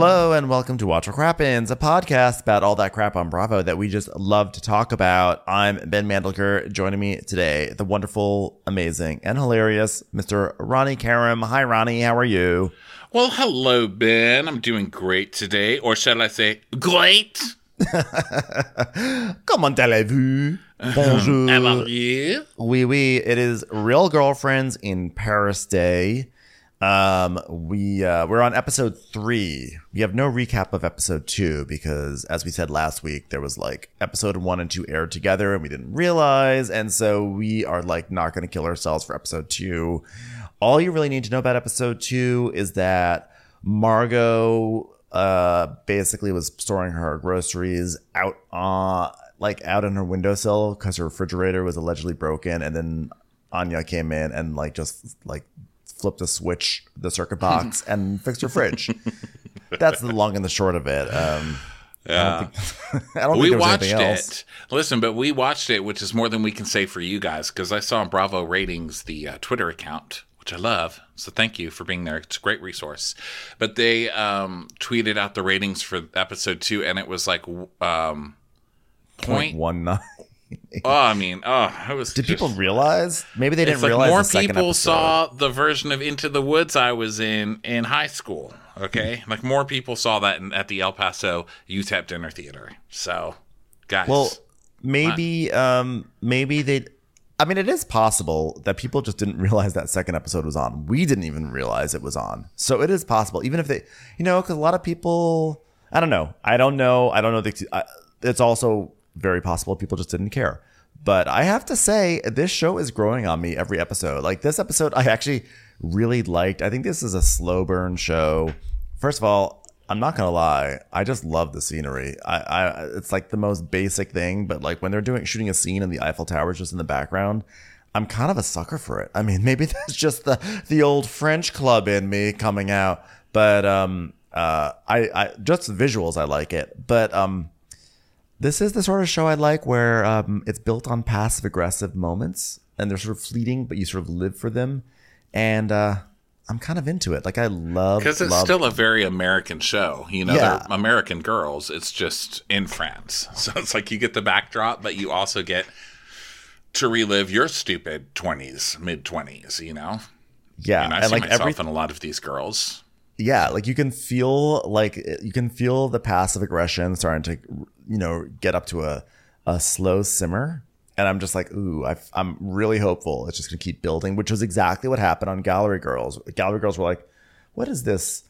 Hello and welcome to Watch What Crappens, a podcast about all that crap on Bravo that we just love to talk about. I'm Ben Mandelker. Joining me today, the wonderful, amazing, and hilarious Mr. Ronnie Karam. Hi, Ronnie. How are you? Well, hello, Ben. I'm doing great today, or shall I say, great? Comment allez-vous? Bonjour. How are you? Oui, oui. It is Real Girlfriends in Paris Day. Um, we uh, we're on episode three. We have no recap of episode two because, as we said last week, there was like episode one and two aired together, and we didn't realize, and so we are like not going to kill ourselves for episode two. All you really need to know about episode two is that Margot uh basically was storing her groceries out uh like out on her windowsill because her refrigerator was allegedly broken and then Anya came in and like just like flipped the switch the circuit box and fix your fridge. That's the long and the short of it. Um Yeah. I don't think, I don't we watched it. Listen, but we watched it, which is more than we can say for you guys, because I saw on Bravo Ratings the uh, Twitter account, which I love. So thank you for being there. It's a great resource. But they um, tweeted out the ratings for episode two, and it was like um, point. One nine. Oh, I mean, oh, it was. Did just- people realize? Maybe they didn't like realize more the people episode. saw the version of Into the Woods I was in in high school. Okay, like more people saw that in, at the El Paso UTEP Dinner Theater. So, guys, Well, maybe um maybe they I mean it is possible that people just didn't realize that second episode was on. We didn't even realize it was on. So it is possible even if they you know cuz a lot of people I don't know. I don't know. I don't know the I, it's also very possible people just didn't care. But I have to say this show is growing on me every episode. Like this episode I actually really liked. I think this is a slow burn show. First of all, I'm not gonna lie. I just love the scenery. I, I, it's like the most basic thing, but like when they're doing shooting a scene and the Eiffel Tower is just in the background, I'm kind of a sucker for it. I mean, maybe that's just the the old French club in me coming out, but um, uh, I, I just visuals, I like it. But um, this is the sort of show I like where um, it's built on passive aggressive moments and they're sort of fleeting, but you sort of live for them, and uh, I'm kind of into it. Like I love because it's love- still a very American show. You know, Yeah. they're American girls. It's just in France, so it's like you get the backdrop, but you also get to relive your stupid 20s, mid 20s. You know, yeah, and I and see like myself every in a lot of these girls. yeah like you can feel like you can feel the passive aggression starting to you know get up to a, a slow simmer. And i'm just like ooh i am really hopeful it's just gonna keep building which was exactly what happened on gallery girls. Gallery girls were like what is this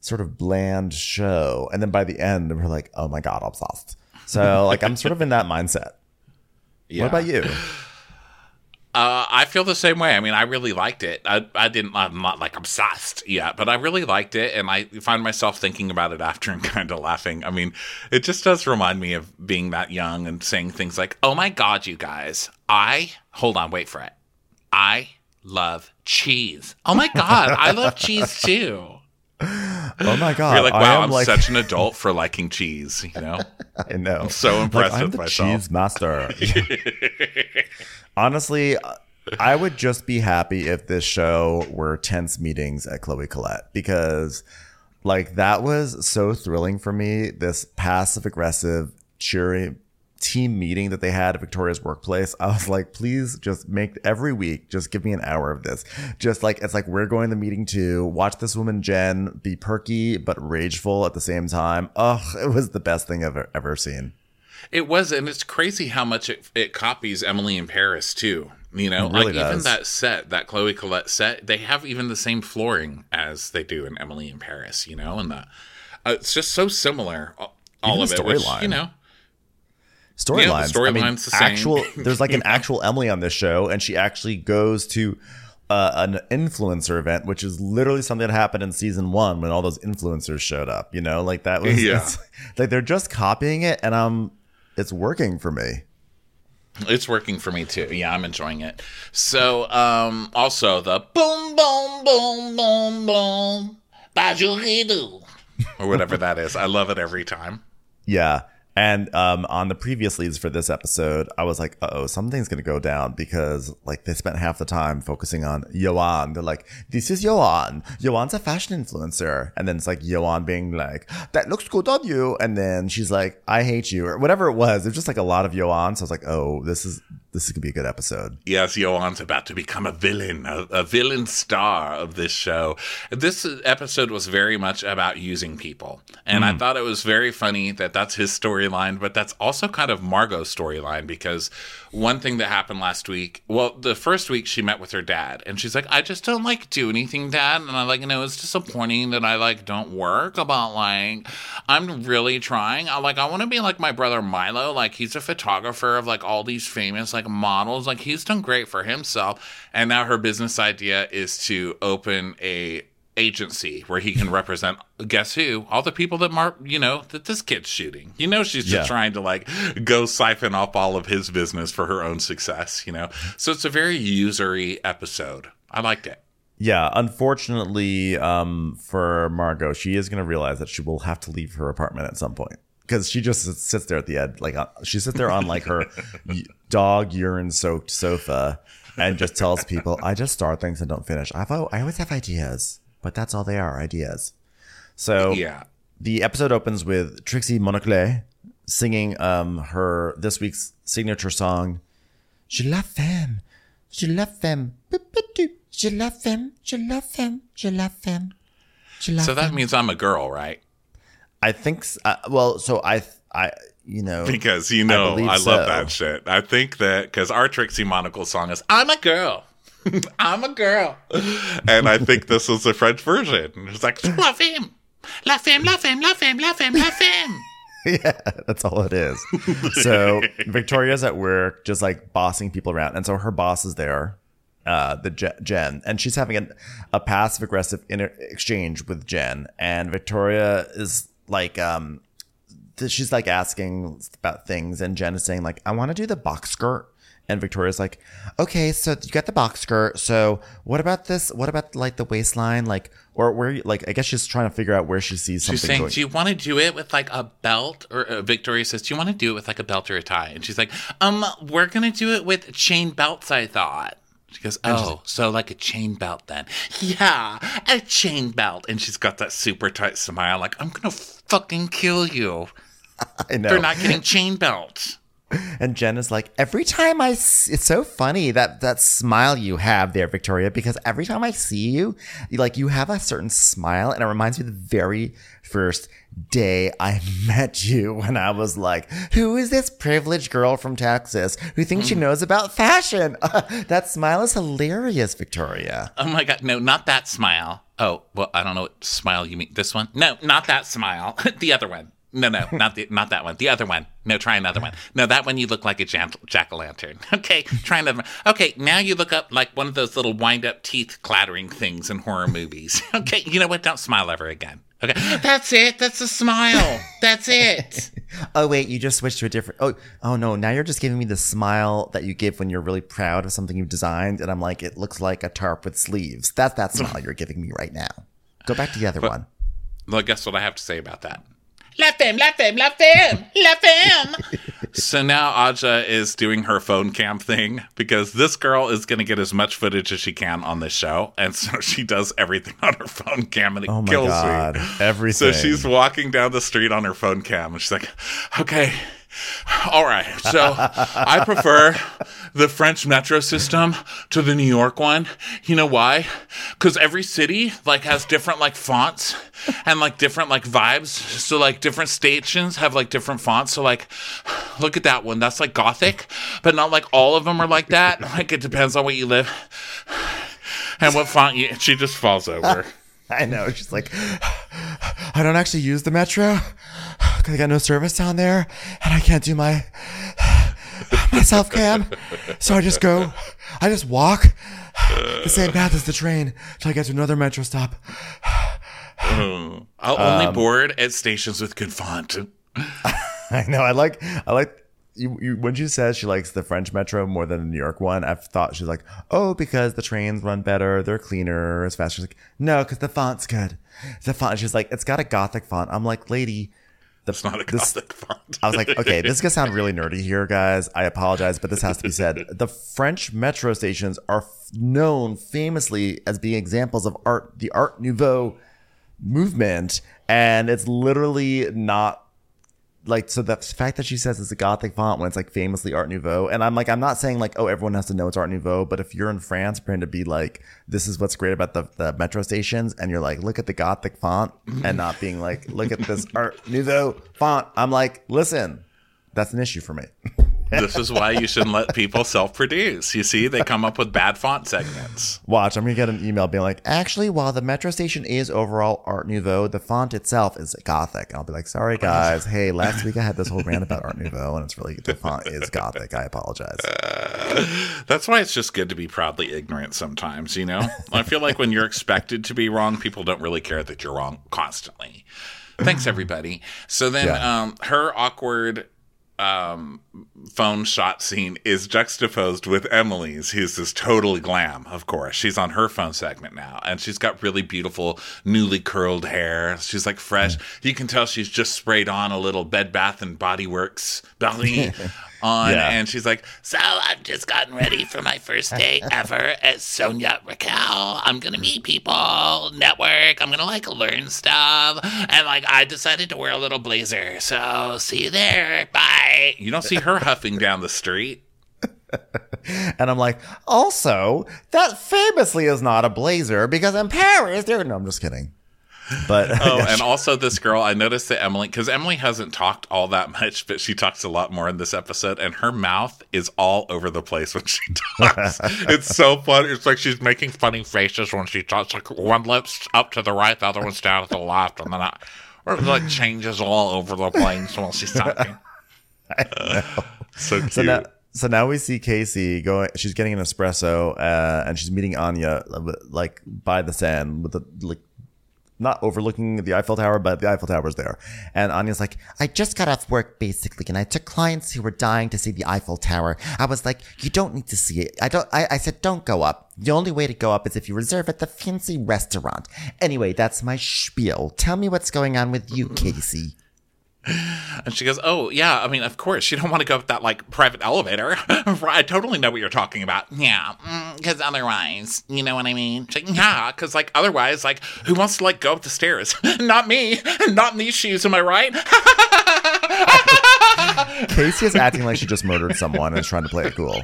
sort of bland show? And then by the end we're like oh my god I'm obsessed. So like i'm sort of in that mindset. Yeah. what about you Uh, I feel the same way. I mean, I really liked it. I, I didn't, I'm not like obsessed yet, but I really liked it. And I find myself thinking about it after and kind of laughing. I mean, it just does remind me of being that young and saying things like, oh my God, you guys, I, hold on, wait for it. I love cheese. Oh my God, I love cheese too. oh my god You're like, wow, I'm like such an adult for liking cheese, you know? I know. so impressed like, I'm the myself. cheese master. Honestly, I would just be happy if this show were tense meetings at Chloe Collette because, like, that was so thrilling for me. This passive aggressive, cheery team meeting that they had at Victoria's workplace. I was like, please just make every week, just give me an hour of this. Just like, it's like, we're going to the meeting too. Watch this woman, Jen, be perky but rageful at the same time. Ugh, it was the best thing I've ever, seen. It was, and it's crazy how much it, it copies Emily in Paris too. You know, really like even that set, that Chloe Collette set, they have even the same flooring as they do in Emily in Paris. You know, and the uh, it's just so similar. All Even of it, which, storyline. you know, storylines. I mean, the same. actual. There's like an actual Emily on this show, and she actually goes to uh, an influencer event, which is literally something that happened in season one when all those influencers showed up. You know, like that was Yeah. like they're just copying it, and I'm it's working for me. It's working for me too. Yeah, I'm enjoying it. So, um, also the boom, boom, boom, boom, boom, bajuridu, or whatever that is. I love it every time. Yeah. And um, on the previous leads for this episode, I was like, oh, something's going to go down because like they spent half the time focusing on Yoanne. They're like, this is Yoanne. Yoanne's a fashion influencer. And then it's like Yoanne being like, that looks good on you. And then she's like, I hate you or whatever it was. It was just like a lot of Yoanne. So I was like, oh, this is, this is going to be a good episode. Yes, Johan's about to become a villain, a, a villain star of this show. This episode was very much about using people. And I hmm. thought it was very funny that that's his storyline, but that's also kind of Margot's storyline because one thing that happened last week, well, the first week she met with her dad and she's like, I just don't like do anything, dad. And I like, you know, it's disappointing that I like don't work about like, I'm really trying. I like, I want to be like my brother Milo. Like, he's a photographer of like all these famous like models. Like, he's done great for himself. And now her business idea is to open a agency where he can represent guess who all the people that mark you know that this kid's shooting you know she's just Yeah. trying to like go siphon off all of his business for her own success you know so it's a very usury episode i liked it Yeah, unfortunately, um, for Margot, she is going to realize that she will have to leave her apartment at some point because she just sits- there at the end, like uh, she sits there on like her dog urine soaked sofa, and just tells people, "I just start things and don't finish. I've I always have ideas, but that's all they are, ideas." So yeah the episode opens with Trixie Monocle singing um her this week's signature song, Je la femme, je la femme, je la femme, je la femme, je la femme, je la so that means i'm a girl right I think uh, well, so I I you know because you know I, so. love that shit. I think that because our Trixie Monocle song is "I'm a girl." I'm a girl, and I think this is the French version. It's like la femme, la femme, la femme, la femme, la femme, la femme. yeah, that's all it is. So Victoria's at work, just like bossing people around, and so her boss is there, uh, the Je- Jen, and she's having a, a passive aggressive inter- exchange with Jen, and Victoria is like, um, she's like asking about things, and Jen is saying like, I want to do the box skirt. And Victoria's like, okay, so you got the box skirt. So what about this? What about like the waistline? Like, or where, like, I guess she's trying to figure out where she sees something She's saying, going. "Do you want to do it with like a belt?" Or uh, Victoria says, "Do you want to do it with like a belt or a tie?" And she's like, "Um, we're gonna do it with chain belts." I thought. She goes, "Oh, so like a chain belt then?" Yeah, a chain belt. And she's got that super tight smile, like I'm gonna fucking kill you. I know. They're not getting chain belts. And Jen is like, every time I, s- it's so funny that that smile you have there, Victoria, because every time I see you, you like you have a certain smile, and it reminds me of the very first day I met you when I was like, who is this privileged girl from Texas who thinks she mm. knows about fashion? that smile is hilarious, Victoria. Oh my god, no, not that smile. Oh, well, I don't know what smile you mean. This one? No, not that smile. the other one. No, no, not the not that one. The other one. No, try another one. No, that one you look like a jack o' lantern. Okay, try another one. Okay, now you look up like one of those little wind up teeth clattering things in horror movies. Okay, you know what? Don't smile ever again. Okay, that's it. That's a smile. That's it. Oh wait, you just switched to a different. Oh, oh no! Now you're just giving me the smile that you give when you're really proud of something you've designed, and I'm like, it looks like a tarp with sleeves. That's that smile you're giving me right now. Go back to the other one. Well, guess what I have to say about that? La femme, la femme, la femme, la femme. so now Adja is doing her phone cam thing because this girl is going to get as much footage as she can on this show. And so she does everything on her phone cam and it Oh my kills god, me. everything. So she's walking down the street on her phone cam and she's like, okay, all right. So I prefer the French metro system to the New York one. You know why? Because every city like has different like fonts and like different like vibes. So like different stations have like different fonts. So like, look at that one. That's like gothic, but not like all of them are like that. Like it depends on where you live and what font you. She just falls over. I know. She's like, I don't actually use the metro because I got no service down there, and I can't do my my self cam. So I just go, I just walk the same path as the train till I get to another metro stop. I'll Um, only board at stations with good font. I know. I like. I like. You, you, when she says she likes the French metro more than the New York one, I've thought she's like, oh, because the trains run better, they're cleaner, it's faster. She's like, no, because the font's good. The font. She's like, it's got a gothic font. I'm like, lady, the, It's not a this- gothic font. I was like, okay, this is gonna sound really nerdy here, guys. I apologize, but this has to be said. The French metro stations are f- known famously as being examples of art, the Art Nouveau movement, and it's literally not like so. The fact that she says it's a Gothic font when it's like famously Art Nouveau, and I'm like, I'm not saying like, oh, everyone has to know it's Art Nouveau, but if you're in France, trying to be like, this is what's great about the, the metro stations, and you're like, look at the Gothic font, and not being like, look at this Art Nouveau font, I'm like, listen, that's an issue for me. this is why you shouldn't let people self-produce. You see, they come up with bad font segments. Watch, I'm gonna get an email being like, actually, while the metro station is overall Art Nouveau, the font itself is Gothic. And I'll be like, sorry guys, hey, last week I had this whole rant about Art Nouveau, and it's really the font is Gothic. I apologize. That's why it's just good to be proudly ignorant sometimes, you know? I feel like when you're expected to be wrong, people don't really care that you're wrong constantly. Thanks, everybody. So then Yeah. um, her awkward um, phone shot scene is juxtaposed with Emily's, who's this totally glam, of course. She's on her phone segment now, and she's got really beautiful, newly curled hair. She's like fresh. You can tell she's just sprayed on a little Bed Bath and Body Works belly on, Yeah. and she's like, "So I've just gotten ready for my first day ever as Sonia Rykiel. I'm gonna meet people, network. I'm gonna like learn stuff, and like I decided to wear a little blazer. So see you there. Bye." You don't see her huffing down the street. And I'm like, also, that famously is not a blazer because in Paris, they're no, I'm just kidding. But Oh, and also this girl, I noticed that Emily, because Emily hasn't talked all that much, but she talks a lot more in this episode, and her mouth is all over the place when she talks. it's so funny. It's like she's making funny faces when she talks. Like one lip's up to the right, the other one's down to the left, and then I, or it like changes all over the place while she's talking. So cute. So now, so now we see Casey going. She's getting an espresso, uh, and she's meeting Anya uh, like by the sand with the like. Not overlooking the Eiffel Tower, but the Eiffel Tower's there. And Anya's like, I just got off work basically, and I took clients who were dying to see the Eiffel Tower. I was like, you don't need to see it. I don't, I, I said, don't go up. The only way to go up is if you reserve at the fancy restaurant. Anyway, that's my spiel. Tell me what's going on with you, Casey. And she goes, "Oh yeah, I mean, of course, you don't want to go up that like private elevator. I totally know what you're talking about. Yeah, mm, because otherwise, you know what I mean. Like, yeah, because like otherwise, like who wants to like go up the stairs? Not me. Not in these shoes. Am I right? Casey is acting like she just murdered someone and is trying to play it cool.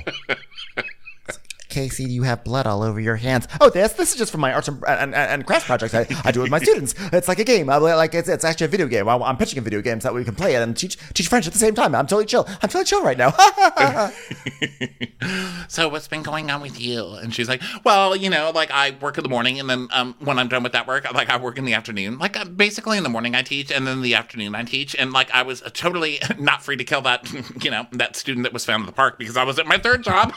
Casey, do you have blood all over your hands. Oh, this this is just from my arts and, and, and crafts project. I, I do it with my students. It's like a game. I, like it's, it's actually a video game. I, I'm pitching a video game so that we can play it and teach teach French at the same time. I'm totally chill. I'm totally chill right now. so what's been going on with you? And she's like, well, you know, like I work in the morning, and then um, when I'm done with that work, like I work in the afternoon. Like uh, basically in the morning I teach, and then in the afternoon I teach. And like I was uh, totally not free to kill that, you know, that student that was found in the park because I was at my third job.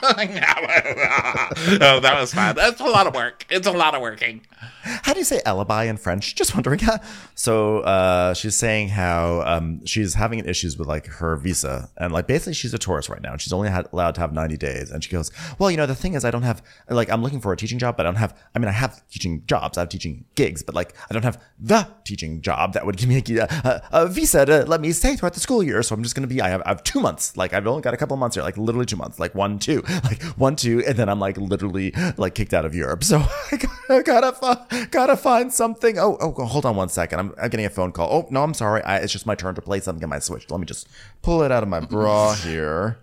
oh, that was fun. That's a lot of work. It's a lot of working. how do you say alibi in French? Just wondering. so uh, she's saying how um, she's having issues with like her visa, and like basically she's a tourist right now, and she's only had, allowed to have 90 days. And she goes, "Well, you know, the thing is, I don't have like I'm looking for a teaching job, but I don't have. I mean, I have teaching jobs, I have teaching gigs, but like I don't have the teaching job that would give me a, a, a visa to let me stay throughout the school year. So I'm just gonna be. I have I have two months. Like I've only got a couple months here, like literally two months, like one, two, like one, two, and then I'm like literally like kicked out of Europe. So I gotta gotta, gotta find something. Oh, oh, hold on one second. I'm, I'm getting a phone call. Oh no, I'm sorry. I, it's just my turn to play something on my Switch. Let me just pull it out of my bra here.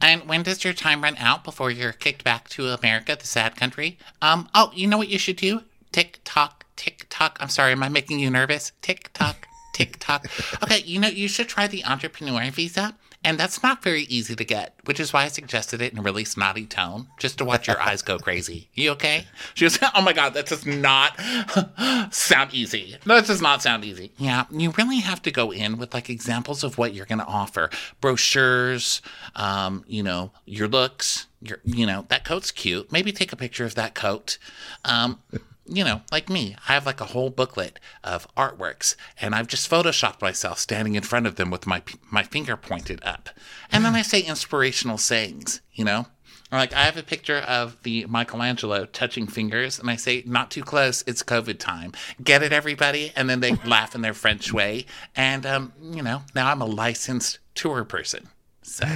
And when does your time run out before you're kicked back to America, the sad country? Um, oh, you know what you should do? Tick tock, tick tock. I'm sorry, am I making you nervous? Tick tock, tick tock. Okay, you know, you should try the entrepreneur visa. And that's not very easy to get, which is why I suggested it in a really snotty tone, just to watch your eyes go crazy. You okay? She goes, Oh my God, that does not sound easy. That does not sound easy. Yeah, you really have to go in with like examples of what you're going to offer brochures, um, you know, your looks, your, you know, that coat's cute. Maybe take a picture of that coat. Um, you know, like me, I have like a whole booklet of artworks, and I've just photoshopped myself standing in front of them with my my finger pointed up, and then I say inspirational sayings. You know, or like I have a picture of the Michelangelo touching fingers, and I say, "Not too close. It's COVID time. Get it, everybody!" And then they laugh in their French way, and um, you know, now I'm a licensed tour person. So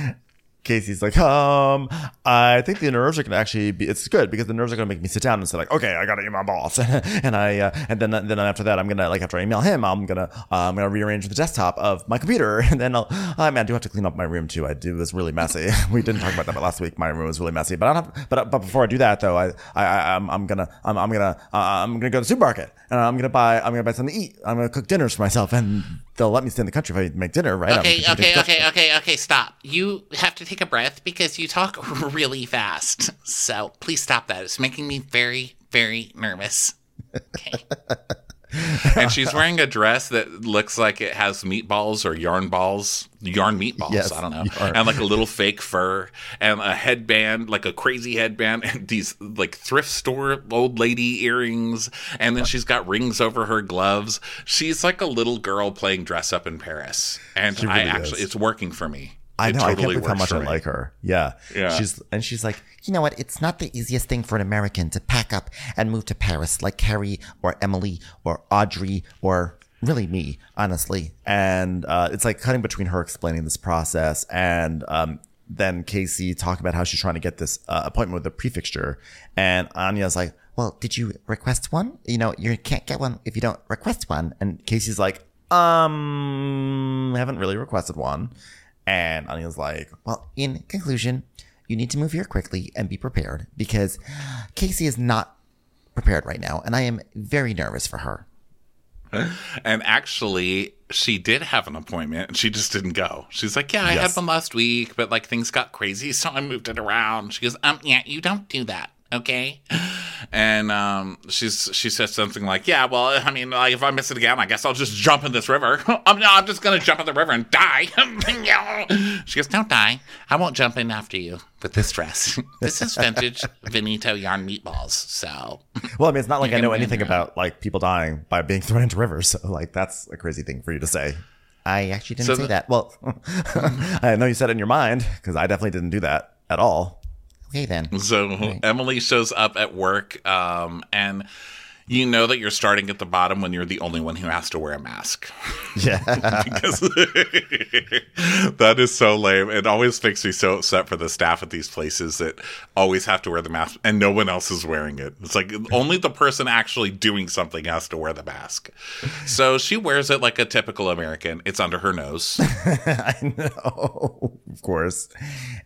Casey's like, um, I think the nerves are gonna actually be. It's good because the nerves are gonna make me sit down and say like, okay, I gotta email my boss, and I, uh, and then then after that, I'm gonna like after I email him, I'm gonna uh, I'm gonna rearrange the desktop of my computer, and then I'll. I mean, I do have to clean up my room too. I do. It was really messy. we didn't talk about that but last week. My room was really messy, but I don't. Have, but but before I do that though, I I I'm, I'm gonna I'm, I'm gonna uh, I'm gonna go to the supermarket and I'm gonna buy I'm gonna buy something to eat. I'm gonna cook dinners for myself and. They'll let me stay in the country if I make dinner, right? Okay, okay, okay, okay, okay. Stop. You have to take a breath because you talk really fast. So please stop that. It's making me very, very nervous. Okay. and she's wearing a dress that looks like it has meatballs or yarn balls, yarn meatballs. Yes, I don't know, yarn. and like a little fake fur and a headband, like a crazy headband, and these like thrift store old lady earrings, and then she's got rings over her gloves. She's like a little girl playing dress up in Paris, and She I actually, is. it's working for me. I know. I can't believe how much I like her. Yeah. Yeah. She's and she's like, You know what? It's not the easiest thing for an American to pack up and move to Paris like Carrie or Emily or Audrey or really me, honestly. and uh, it's like cutting between her explaining this process and um, then Casey talking about how she's trying to get this uh, appointment with the prefecture, and Anya's like, Well, did you request one? You know, you can't get one if you don't request one. and Casey's like, um, I haven't really requested one, and Anya's like, Well, in conclusion, you need to move here quickly and be prepared because Casey is not prepared right now, and I am very nervous for her. And actually, she did have an appointment and she just didn't go. She's like, Yeah, I had one last week, but like things got crazy, so I moved it around. She goes, Um, yeah, you don't do that, okay? And um she's she says something like, Yeah, well, I mean, like if I miss it again, I guess I'll just jump in this river. I'm no, I'm just gonna jump in the river and die. she goes, Don't die. I won't jump in after you with this dress. this is vintage Veneto yarn meatballs, so well, I mean, it's not like I know anything win, about like people dying by being thrown into rivers, so like that's a crazy thing for you to say. I actually didn't So say the- that. Well, I know you said it in your mind because I definitely didn't do that at all. Okay, then. So Emily shows up at work, um, and you know that you're starting at the bottom when you're the only one who has to wear a mask. Yeah. because that is so lame. It always makes me so upset for the staff at these places that always have to wear the mask and no one else is wearing it. It's like only the person actually doing something has to wear the mask. So she wears it like a typical American. It's under her nose. I know, of course.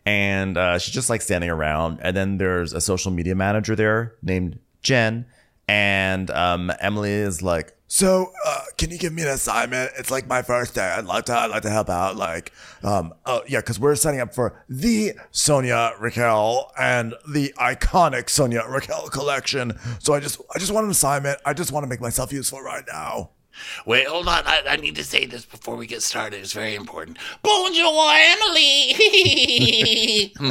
And uh, she's just like standing around. And then there's a social media manager there named Jen. And um, Emily is like, so uh, can you give me an assignment? It's like my first day. I'd like to, I'd like to help out. Like, um, oh yeah, because we're setting up for the Sonia Rykiel and the iconic Sonia Rykiel collection. So I just, I just want an assignment. I just want to make myself useful right now. Wait, hold on. I, I need to say this before we get started. It's very important. Bonjour, Emily.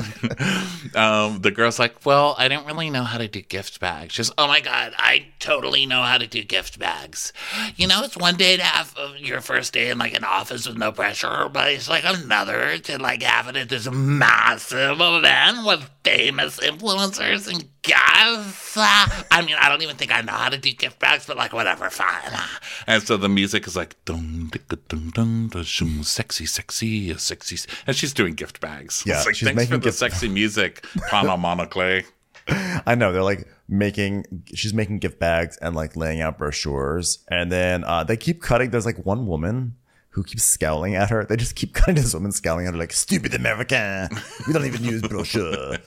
um, the girl's like, Well, I don't really know how to do gift bags. She's, Oh my God, I totally know how to do gift bags. You know, it's one day to have uh, your first day in like an office with no pressure, but it's like another to like have it at this massive event with famous influencers and guests. Uh, I mean, I don't even think I know how to do gift bags, but like, whatever, fine. And so the music is like, dun, dicka, dun, dun, dun, shum, sexy, sexy, sexy. And she's doing gift bags. Yeah, it's like, she's thanks for making the gift- sexy music, Prana Monocle. I know they're like making she's making gift bags and like laying out brochures and then uh they keep cutting there's like one woman who keeps scowling at her. They just keep cutting this woman scowling at her like stupid american. We don't even use brochure.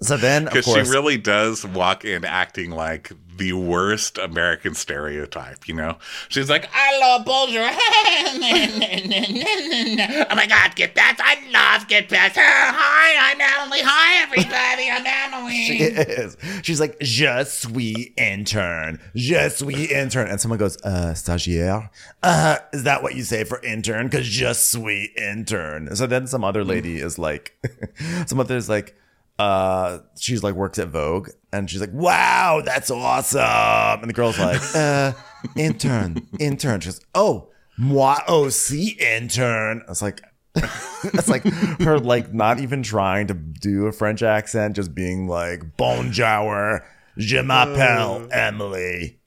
So then of Because she really does walk in acting like the worst American stereotype, you know? She's like, I love Bulger. oh my God, Get Best. I love Get Best. Hi, I'm Emily. Hi, everybody. I'm Emily. She is. She's like, je suis intern. Je suis intern. And someone goes, uh, stagiaire? Uh, is that what you say for intern? Because je suis intern. So then some other lady is like, some other's like, uh, she's like works at Vogue and she's like, wow, that's awesome. And the girl's like, uh, intern, intern. She goes, oh, moi aussi intern. I was like, that's like her like not even trying to do a French accent, just being like bonjour, je m'appelle Emily.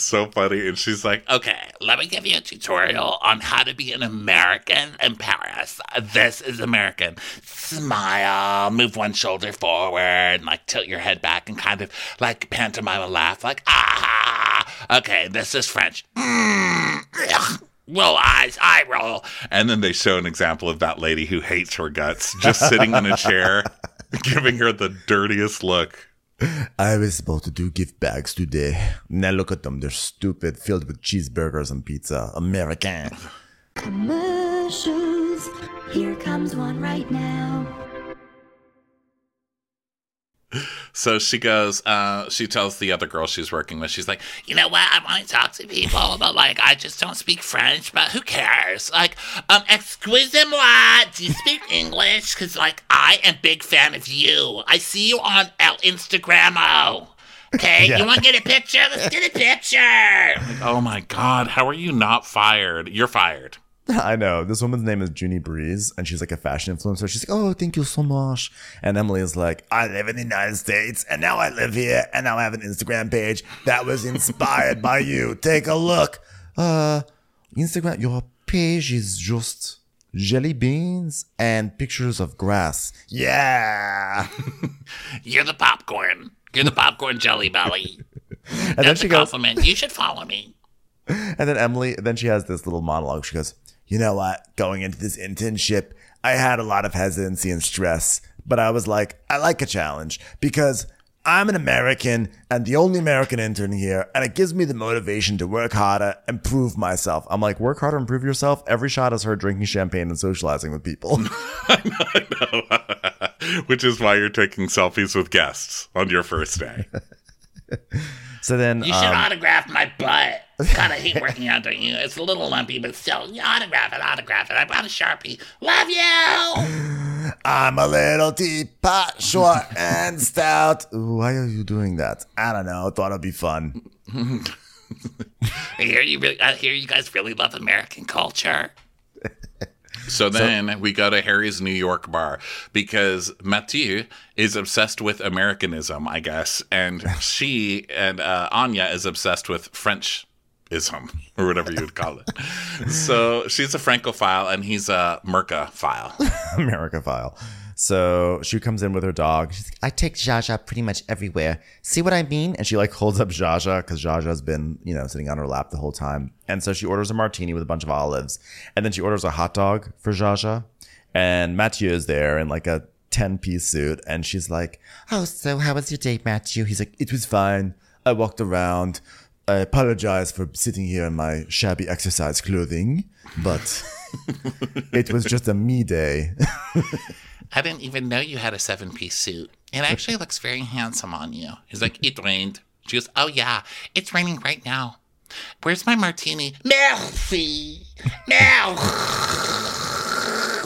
So funny. And she's like, okay, let me give you a tutorial on how to be an American in Paris. This is American. Smile, move one shoulder forward, like tilt your head back and kind of like pantomime a laugh, like, ah. Okay, this is French. Roll eyes, eye roll. And then they show an example of that lady who hates her guts, just sitting in a chair, giving her the dirtiest look. I was supposed to do gift bags today. Now look at them. They're stupid, filled with cheeseburgers and pizza. American. Commercials. Here comes one right now. So she goes, uh, she tells the other girl she's working with, she's like, you know what? I want to talk to people, but like, I just don't speak French, but who cares? Like, um, excusez-moi, do you speak English? Because, like, I am big fan of you. I see you on El Instagramo. Okay, Yeah. you want to get a picture? Let's get a picture. Like, oh my God, how are you not fired? You're fired. I know. This woman's name is Junie Breeze, and she's like a fashion influencer. She's like, Oh, thank you so much. And Emily is like, I live in the United States, and now I live here, and now I have an Instagram page that was inspired by you. Take a look. Uh, Instagram, your page is just jelly beans and pictures of grass. Yeah. You're the popcorn. You're the popcorn jelly belly. And then That's she a goes, compliment. You should follow me. And then Emily, then she has this little monologue. She goes, You know what? Going into this internship, I had a lot of hesitancy and stress, but I was like, I like a challenge because I'm an American and the only American intern here, and it gives me the motivation to work harder and prove myself. I'm like, work harder and prove yourself. Every shot is her drinking champagne and socializing with people. I know. Which is why you're taking selfies with guests on your first day. so then, You should um, autograph my butt. God, I hate working out, don't you? It's a little lumpy, but still, you autograph it, autograph it. I brought a Sharpie. Love you! I'm a little teapot, short and stout. Ooh, why are you doing that? I don't know. Thought it'd be fun. I hear you really, I hear you guys really love American culture. So then we go to Harry's New York bar because Mathieu is obsessed with Americanism, I guess, and she and uh, Anya is obsessed with Frenchism or whatever you would call it. so she's a Francophile and he's a Merca-phile. America file. So she comes in with her dog. She's like, I take Jaja pretty much everywhere. See what I mean? And she like holds up Jaja because Jaja's been, you know, sitting on her lap the whole time. And so she orders a martini with a bunch of olives. And then she orders a hot dog for Jaja. And Mathieu is there in like a 10 piece suit. And she's like, Oh, so how was your date, Mathieu? He's like, It was fine. I walked around. I apologize for sitting here in my shabby exercise clothing, but it was just a me day. I didn't even know you had a seven piece suit. It actually looks very handsome on you. He's like, It rained. She goes, Oh, yeah, it's raining right now. Where's my martini? Merci.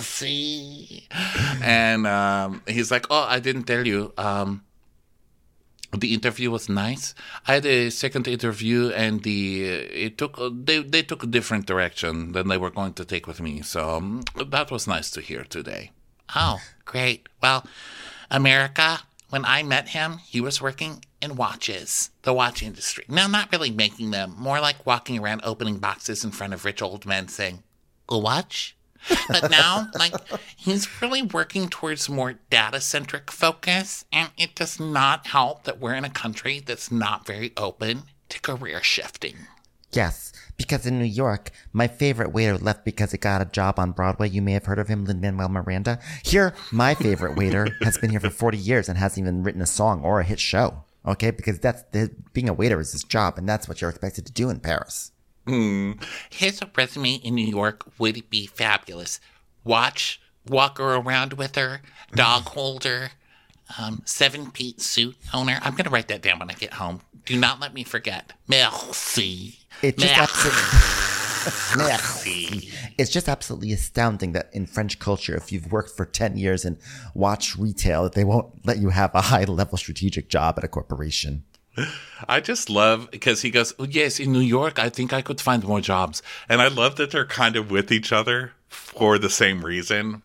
Merci. And um, he's like, Oh, I didn't tell you. Um, the interview was nice. I had a second interview, and the it took they they took a different direction than they were going to take with me. So um, that was nice to hear today. Oh, great. Well, America. When I met him, he was working in watches, the watch industry. Now, not really making them, more like walking around opening boxes in front of rich old men saying, "A watch." But now, like, he's really working towards more data centric focus, and it does not help that we're in a country that's not very open to career shifting. Yes, because in New York, my favorite waiter left because he got a job on Broadway. You may have heard of him, Lin Manuel Miranda. Here, my favorite waiter has been here for 40 years and hasn't even written a song or a hit show. Okay, because that's the, being a waiter is his job, and that's what you're expected to do in Paris. His resume in New York would be fabulous. Watch, walk her around with her, dog holder, um, seven Pete suit owner. I'm going to write that down when I get home. Do not let me forget. Merci. It just absolutely, Merci. it's just absolutely astounding that in French culture, if you've worked for ten years in watch retail, that they won't let you have a high level strategic job at a corporation. I just love because he goes, oh, Yes, in New York, I think I could find more jobs. And I love that they're kind of with each other for the same reason,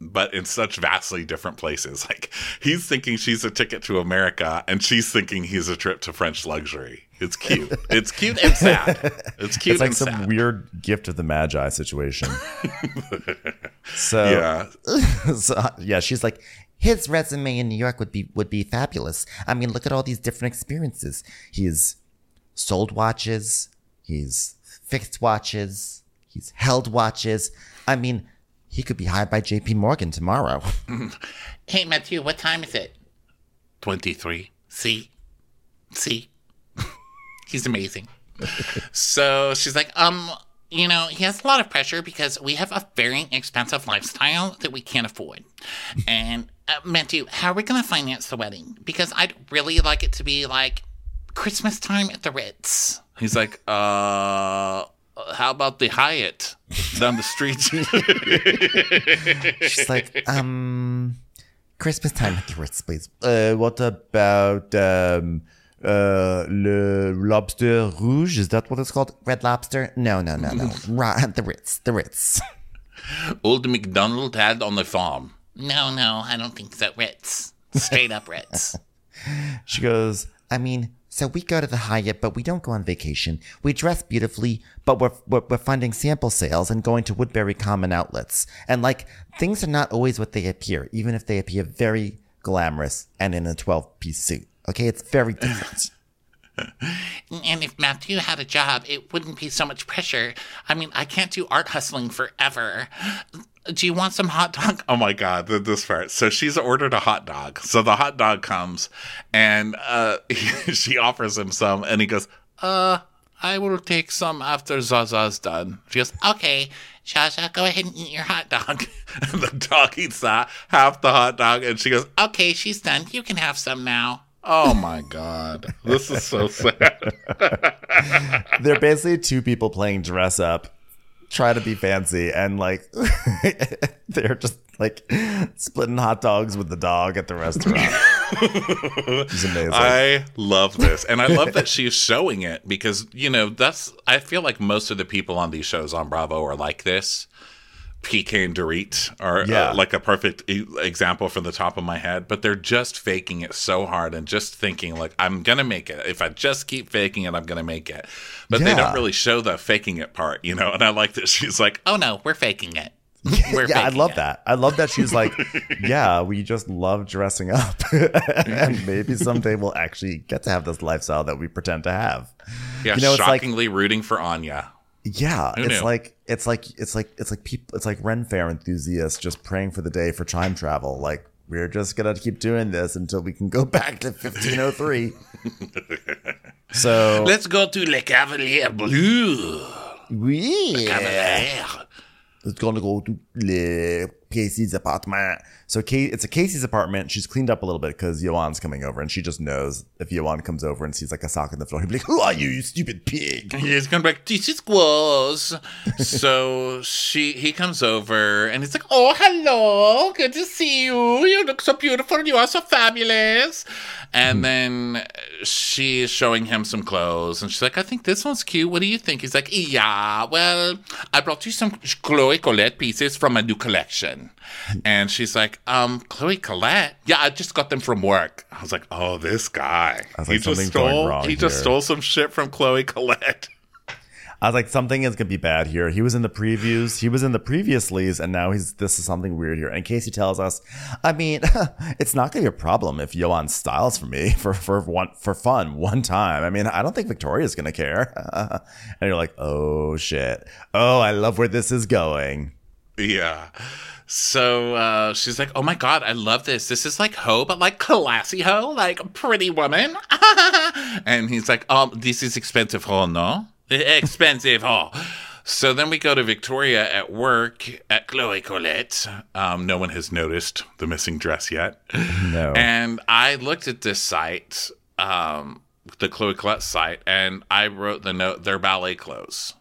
but in such vastly different places. Like he's thinking she's a ticket to America, and she's thinking he's a trip to French luxury. It's cute. It's cute and sad. It's cute and sad. It's like some sad. weird gift of the Magi situation. so, yeah. so, Yeah, she's like, his resume in New York would be would be fabulous. I mean, look at all these different experiences. He's sold watches, he's fixed watches, he's held watches. I mean, he could be hired by J.P. Morgan tomorrow. Hey, Matthew, what time is it? 23. See? See? He's amazing. so she's like, um, you know, he has a lot of pressure because we have a very expensive lifestyle that we can't afford. And uh, Matthew, how are we going to finance the wedding? Because I'd really like it to be like Christmas time at the Ritz. He's like, uh, how about the Hyatt down the street? She's like, um, Christmas time at the Ritz, please. uh, what about um, uh, Le Lobster Rouge? Is that what it's called? Red Lobster? No, no, no, no. Right, the Ritz, the Ritz. Old McDonald had on the farm. No, no, I don't think so. Ritz. Straight up Ritz. She goes, I mean, so we go to the Hyatt, but we don't go on vacation. We dress beautifully, but we're, we're, we're funding sample sales and going to Woodbury Common outlets. And like, things are not always what they appear, even if they appear very glamorous and in a 12 piece suit. Okay, it's very different. And if Matthew had a job, it wouldn't be so much pressure. I mean, I can't do art hustling forever. Do you want some hot dog? Oh my god, this part. So she's ordered a hot dog. So the hot dog comes, and uh, she offers him some, and he goes, "Uh, I will take some after Zaza's done." She goes, "Okay, Zaza, go ahead and eat your hot dog." And the dog eats that half the hot dog, and she goes, "Okay, she's done. You can have some now." Oh my god, this is so sad. they're basically two people playing dress up, try to be fancy, and like they're just like splitting hot dogs with the dog at the restaurant. It's amazing. I love this. And I love that she's showing it because, you know, that's, I feel like most of the people on these shows on Bravo are like this. And Dorit are Yeah. uh, like a perfect example from the top of my head, but they're just faking it so hard and just thinking, like, I'm to make it. If I just keep faking it, I'm to make it. But they don't really show the faking it part, you know? And I like that she's like, oh no, we're faking it. We're yeah, I love it." that. I love that she's like, yeah, we just love dressing up, and maybe someday we'll actually get to have this lifestyle that we pretend to have. Yeah, You know, it's like- shockingly rooting for Anya. Yeah, Who it's knew? like it's like it's like it's like people it's like Ren Fair enthusiasts just praying for the day for time travel. Like we're just gonna keep doing this until we can go back to 1503. so Let's go to Le Cavalier Bleu. we Cavalier. it's gonna go to Le Casey's apartment. So Kate, it's a Casey's apartment. She's cleaned up a little bit because Yoanne's coming over, and she just knows if Yoanne comes over and sees like a sock on the floor, he'll be like, "Who are you, you stupid pig?" He's gonna be like, this is gross. so she he comes over and he's like, Oh, hello, good to see you. You look so beautiful, you are so fabulous. And hmm. then she's showing him some clothes and she's like, I think this one's cute. What do you think? He's like, Yeah, well, I brought you some Chloe Colette pieces from my new collection. And she's like, um, Chloe Colette? Yeah, I just got them from work. I was like, Oh, this guy. was he just stole he just stole some shit from Chloe Colette. I was like, something is gonna be bad here. He was in the previews, he was in the previous leads, and now he's this is something weird here. And Casey tells us, I mean, it's not gonna be a problem if Yoanne styles for me for for one for fun one time. I mean, I don't think Victoria's gonna care. and you're like, oh shit, oh, I love where this is going. Yeah. So uh, she's like, "Oh my god, I love this. This is like hoe, but like classy hoe, like pretty woman." and he's like, "Um, this is expensive hoe, no? Expensive hoe." So then we go to Victoria at work at Chloe Colette. Um, no one has noticed the missing dress yet. No. And I looked at this site, um, the Chloe Colette site, and I wrote the note, they're ballet clothes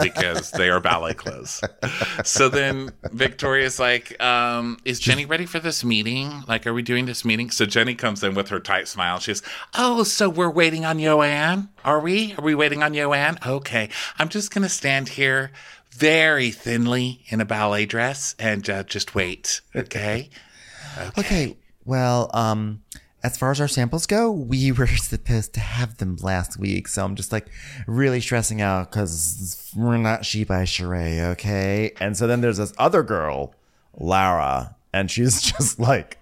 because they are ballet clothes. So then Victoria's like, um, is Jenny ready for this meeting? Like, are we doing this meeting? So Jenny comes in with her tight smile. She's, oh, so we're waiting on Joanne? Are we? Are we waiting on Joanne? Okay. I'm just to stand here very thinly in a ballet dress and uh, just wait. Okay. Okay. Well, um, as far as our samples go, we were supposed to have them last week, so I'm just like really stressing out because we're not she by Sheree, okay? And so then there's this other girl, Lara, and she's just like,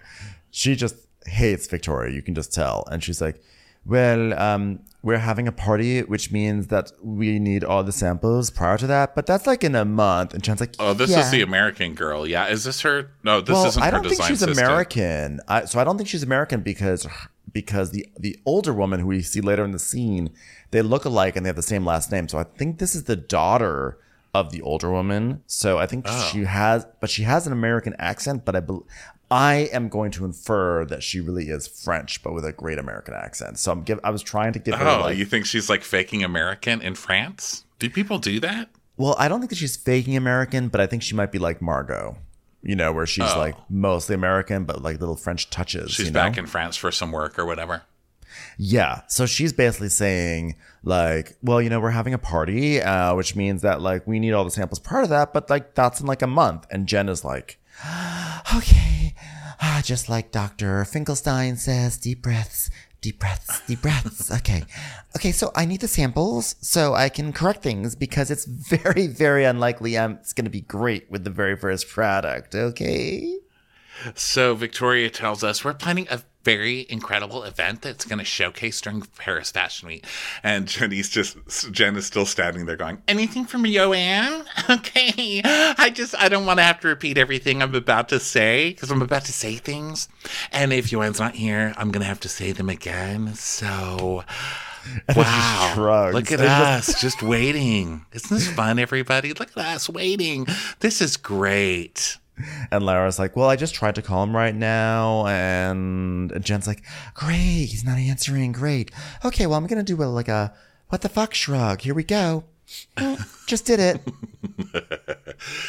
she just hates Victoria. You can just tell, and she's like, well, um, we're having a party, which means that we need all the samples prior to that, but that's like in a month. And Chan's like, Oh, this yeah. is the American girl. Yeah. Is this her? No, this well, isn't I don't think she's assistant. American. I, so I don't think she's American because because the the older woman who we see later in the scene, they look alike and they have the same last name. So I think this is the daughter of the older woman. So I think Oh. she has, but she has an American accent. But I bel I am going to infer that she really is French, but with a great American accent. So I'm give. I was trying to give her Oh, like. you think she's like faking American in France? Do people do that? Well, I don't think that she's faking American, but I think she might be like Margot. You know, where she's Oh. like mostly American, but like little French touches. She's you know? back in France for some work or whatever. Yeah. So she's basically saying, like, well, you know, we're having a party, uh, which means that, like, we need all the samples part of that, but, like, that's in, like, a month. And Jen is like, okay. Ah, just like Dr. Finkelstein says, deep breaths, deep breaths, deep breaths. Okay. Okay. So I need the samples so I can correct things because it's very, very unlikely um, it's going to be great with the very first product. Okay. So Victoria tells us we're planning a very incredible event that's going to showcase during Paris Fashion Week. And Jenny's just, Jen is still standing there going, anything from Yoanne? Okay. I just, I don't want to have to repeat everything I'm about to say because I'm about to say things. And if Yoanne's not here, I'm going to have to say them again. So. Wow. shrugs. Look at And us just waiting. Isn't this fun, everybody? Look at us waiting. This is great. And Lara's like, well, I just tried to call him right now. And Jen's like, great. He's not answering. Great. Okay, well, I'm going to do a, like a what the fuck shrug. Here we go. Just did it.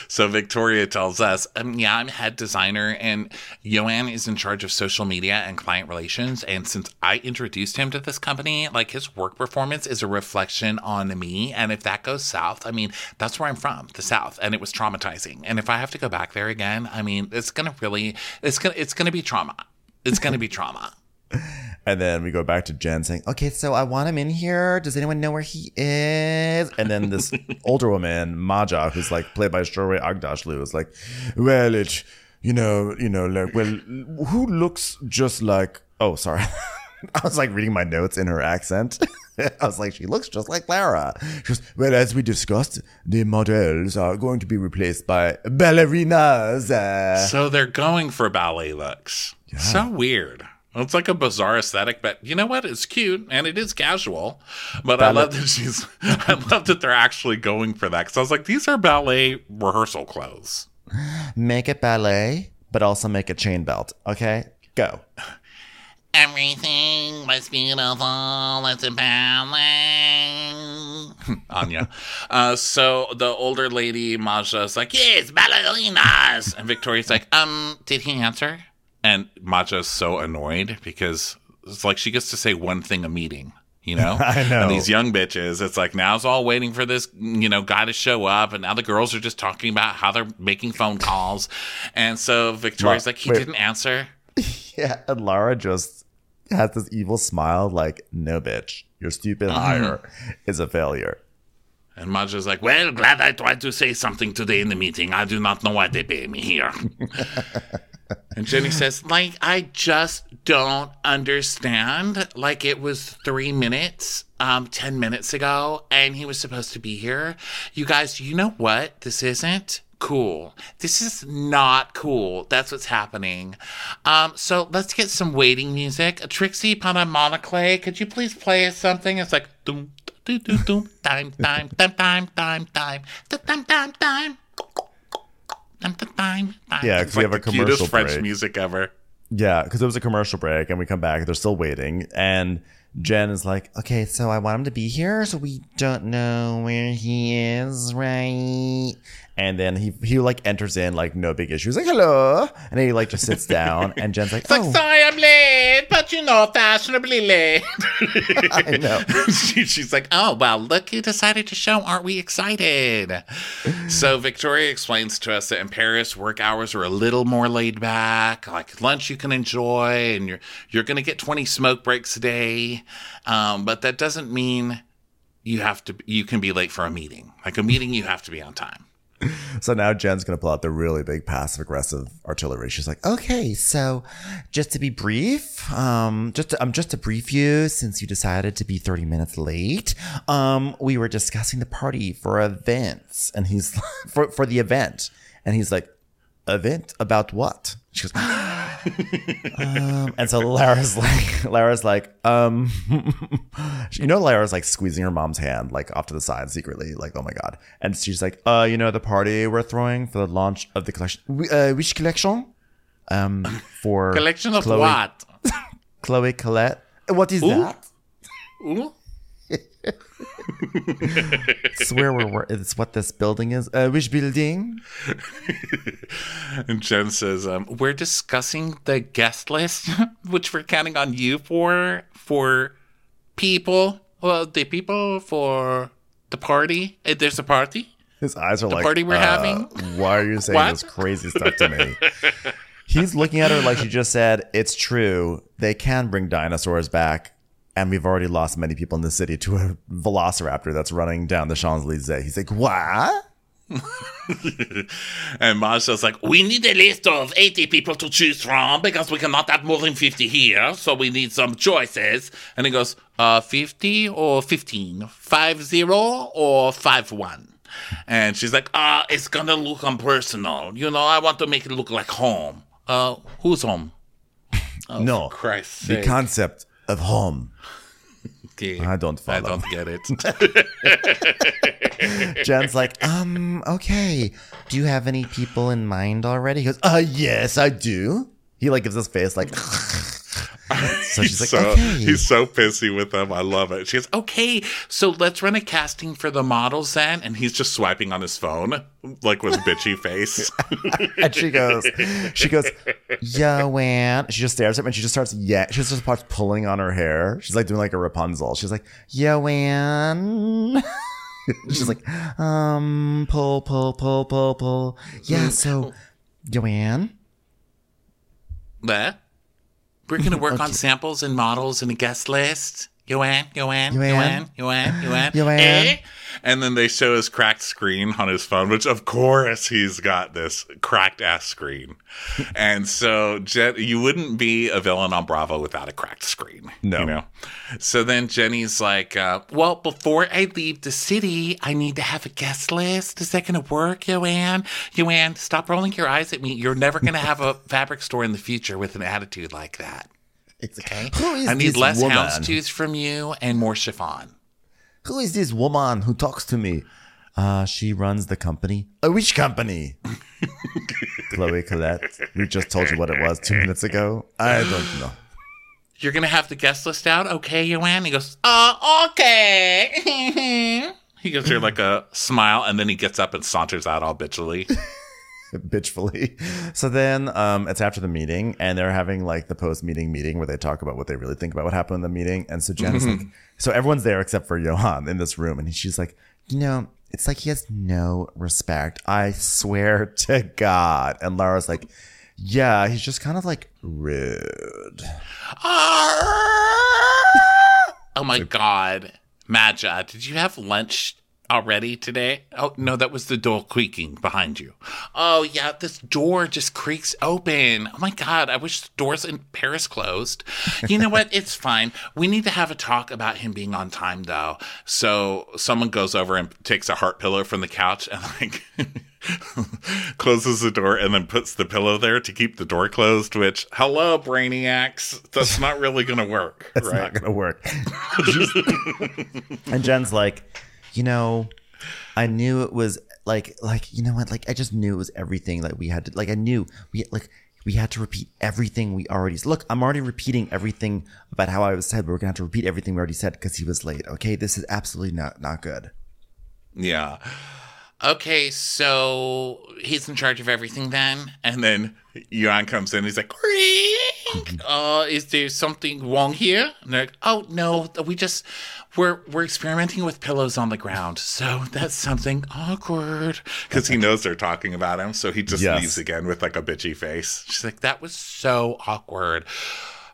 So Victoria tells us, um, yeah, I'm head designer, and Yoanne is in charge of social media and client relations. And since I introduced him to this company, like his work performance is a reflection on me. And if that goes south, I mean, that's where I'm from, the South, and it was traumatizing. And if I have to go back there again, I mean, it's gonna really, it's gonna, it's gonna be trauma. It's gonna be trauma. And then we go back to Jen saying, okay, so I want him in here. Does anyone know where he is? And then this older woman, Maja, who's like played by Shohreh Aghdashloo, is like, well, it, you know, you know, like, well, who looks just like, oh, sorry. I was like reading my notes in her accent. I was like, she looks just like Lara. She goes, well, as we discussed, the models are going to be replaced by ballerinas. So they're going for ballet looks. So weird. It's like a bizarre aesthetic, but you know what? It's cute and it is casual. But I love that she's. I love that they're actually going for that because I was like, these are ballet rehearsal clothes. make it ballet, but also make a chain belt. Okay, go. Everything was beautiful. It's a ballet. Anya. Uh, so the older lady, Maja, is like, yes, ballerinas. And Victoria's like, um, did he answer? And Maja's so annoyed because it's like she gets to say one thing a meeting. You know, I know. And these young bitches, it's like now's all waiting for this, you know, guy to show up, and now the girls are just talking about how they're making phone calls, and so Victoria's like, he wait. didn't answer. Yeah, and Lara just has this evil smile, like, no, bitch, your stupid mm-hmm. hire is a failure. And Maja's like, Well, glad I tried to say something today in the meeting. I do not know why they pay me here. and Jenny says, Like, I just don't understand. Like, it was three minutes, um, 10 minutes ago, and he was supposed to be here. You guys, you know what this isn't? cool. This is not cool. That's what's happening. Um, so let's get some waiting music. Trixie Panamonicle, could you please play us something? It's like doom doom doom doom time time time time time time time time time. Yeah, 'cause It's we have a commercial cutest commercial French music ever. Yeah, because it was a commercial break, and we come back. They're still waiting, and Jen is like, Okay, so I want him to be here, so we don't know where he is, right? And then he he like enters in like no big issue. He's like, "Hello," and he like just sits down, and Jen's like, It's like, "Oh, sorry I'm late, but you know, fashionably late. I know." she, she's like, oh, well, look who decided to show. Aren't we excited? so Victoria explains to us that in Paris, work hours are a little more laid back. Like lunch you can enjoy, and you're you're going to get 20 smoke breaks a day. Um, but that doesn't mean you have to. You can be late for a meeting. Like a meeting, you have to be on time. So now Jen's gonna pull out the really big passive aggressive artillery. She's like, Okay, so just to be brief, um, just to, um, just to brief you, since you decided to be 30 minutes late, um, we were discussing the party for events, and he's for for the event, and he's like, "Event about what?" She goes, um, and so Lara's like, Lara's like, um, you know, Lara's like squeezing her mom's hand like off to the side secretly, like, oh my god, and she's like, uh, you know, the party we're throwing for the launch of the collection, uh, which collection? Um, for Collection of Chloe- what? Chloe Colette. What is that? Ooh. It's where we're, wor- it's what this building is. Uh, which building? And Jen says, um, "We're discussing the guest list, which we're counting on you for for people. Well, the people for the party. Uh, There's a party. His eyes are like, party we're uh, having? Why are you saying What? this crazy stuff to me? He's looking at her like she just said, it's true. They can bring dinosaurs back. And we've already lost many people in the city to a velociraptor that's running down the Champs Elysees. He's like, what? And Masha's like, we need a list of 80 people to choose from because we cannot have more than 50 here. So we need some choices. And he goes, uh, 50 or 15? 5 0 or 5 1? And she's like, uh, it's gonna look impersonal. You know, I want to make it look like home. Uh, who's home? no. Christ. The sake. concept of home. Okay. I don't follow. I don't get it. Jen's like, Um, okay. Do you have any people in mind already? he goes, uh, yes, I do. He like gives his face like, so she's like, so okay. he's so pissy with them. I love it. She goes, okay, so let's run a casting for the models then. And he's just swiping on his phone, like with bitchy face. and she goes, she goes, Yoanne. She just stares at him and she just starts, yeah, she just starts pulling on her hair. She's like doing like a Rapunzel. She's like, Yoanne. she's like, Um, pull, pull, pull, pull, pull. Yeah, so, Yoanne. What? We're gonna work on samples and models and a guest list. Yoanne, Yoanne, Yoanne, Yoanne, Yoanne, Yoanne. Eh? And then they show his cracked screen on his phone, which of course he's got this cracked ass screen. and so Jen, you wouldn't be a villain on Bravo without a cracked screen. No. You know? So then Jenny's like, uh, well, before I leave the city, I need to have a guest list. Is that going to work, Yoanne? Yoanne, stop rolling your eyes at me. You're never going to have a fabric store in the future with an attitude like that. It's okay? Who is I need this less woman? houndstooth from you and more chiffon. who is this woman who talks to me? Uh, she runs the company. Uh, which company? Chloe Colette. We just told you what it was two minutes ago. I don't know. You're going to have the guest list out? Okay, Yoanne? He goes, uh, okay. he gives her like a smile and then he gets up and saunters out all bitchily. bitchfully. So then um, it's after the meeting, and they're having like the post meeting meeting where they talk about what they really think about what happened in the meeting. And so Jen's like, so everyone's there except for Yoanne in this room, and she's like, You know, it's like he has no respect. I swear to God. And Lara's like, yeah, he's just kind of like rude. oh my god. Maja, did you have lunch already today? Oh no, that was the door creaking behind you. Oh yeah, this door just creaks open. Oh my god, I wish the doors in Paris closed. You know what? It's fine. We need to have a talk about him being on time though. So someone goes over and takes a heart pillow from the couch and like closes the door and then puts the pillow there to keep the door closed. Which, hello, brainiacs, that's not really going to work, It's right? not gonna work. and Jen's like, you know, I knew it was like, like you know what? Like I just knew it was everything. Like we had to, like I knew we like we had to repeat everything we already. Look, I'm already repeating everything about how I was said. But we're gonna have to repeat everything we already said because he was late. Okay, this is absolutely not not good. Yeah. Okay, so he's in charge of everything then? And then Yoanne comes in. He's like, "Creak! uh, is there something wrong here? And they're like, oh, no, we just, we're, we're experimenting with pillows on the ground. So that's something awkward. Because he knows they're talking about him. So he just Yes. leaves again with like a bitchy face. She's like, that was so awkward.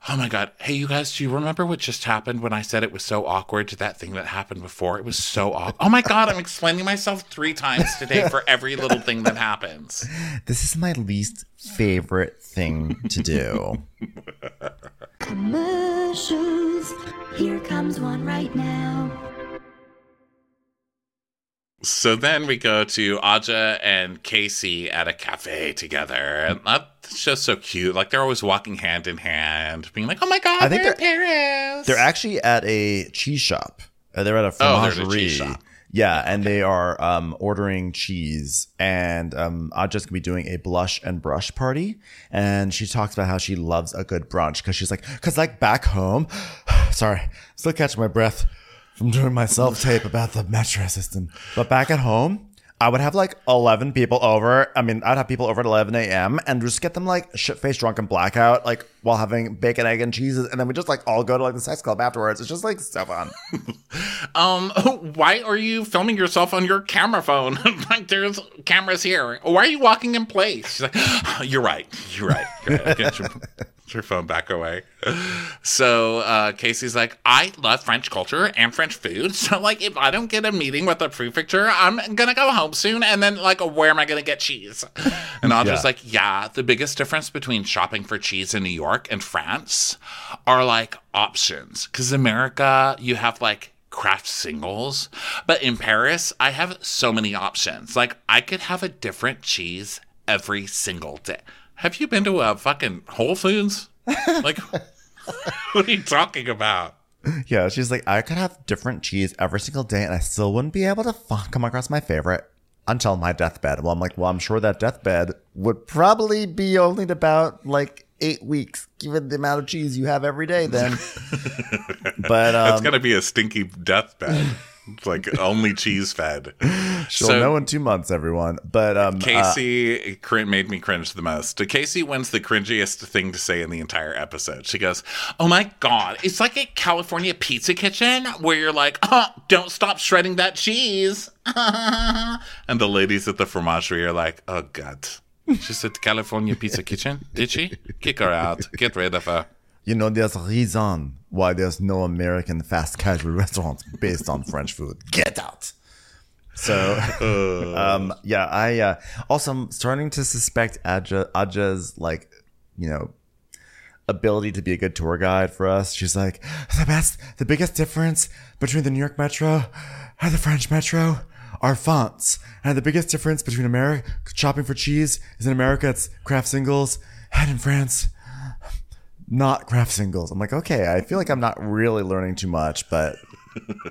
Oh my God. Hey, you guys, do you remember what just happened when I said it was so awkward to that thing that happened before? It was so awkward. Oh my God, I'm explaining myself three times today for every little thing that happens. This is my least favorite thing to do. Commercials. Here comes one right now. So then we go to Adja and Casey at a cafe together. And that's just so cute. Like they're always walking hand in hand, being like, oh my God, I think they're- Paris. They're actually at a cheese shop. Uh, they're at a Oh, a fromagerie. cheese shop. Yeah, and they are um, ordering cheese, and um, Adja's gonna be doing a blush and brush party, and she talks about how she loves a good brunch because she's like, because like back home, sorry, still catching my breath from doing my self tape about the metro system, but back at home. I would have like 11 people over. I mean, I'd have people over at 11 a.m. and just get them like shit faced drunk and blackout, like while having bacon, egg, and cheeses. And then we just like all go to like the sex club afterwards. It's just like so fun. um, why are you filming yourself on your camera phone? like there's cameras here. Why are you walking in place? She's like, you're right. You're right. You're right. Get your, phone back away. So uh, Casey's like, I love French culture and French food. So like, if I don't get a meeting with the prefecture, I'm gonna go home soon. And then like, where am I gonna get cheese? And Audra's Yeah. like, yeah, the biggest difference between shopping for cheese in New York and France are like options. Because America, you have like Kraft Singles, but in Paris, I have so many options. Like I could have a different cheese every single day. Have you been to a fucking Whole Foods? Like, what are you talking about? Yeah, she's like, I could have different cheese every single day and I still wouldn't be able to f- come across my favorite until my deathbed. Well, I'm like, well, I'm sure that deathbed would probably be only about like eight weeks, given the amount of cheese you have every day then. but It's um, gonna be a stinky deathbed. It's like only cheese fed. she'll so- know in two months, everyone. But um, uh, Casey cr- made me cringe the most. Casey wins the cringiest thing to say in the entire episode. She goes, "Oh my god, it's like a California pizza kitchen where you're like, oh, don't stop shredding that cheese." and the ladies at the fromagerie are like, "Oh god." She said California Pizza Kitchen, did she? Kick her out. Get rid of her. You know, there's a reason why there's no American fast casual restaurants based on French food. Get out. So, um, yeah, I uh, also am starting to suspect Adja, Adja's like, you know, ability to be a good tour guide for us. She's like, the best, the biggest difference between the New York Metro and the French Metro are fonts. And the biggest difference between America shopping for cheese is in America it's Kraft Singles, and in France, not Kraft Singles. I'm like, okay, I feel like I'm not really learning too much, but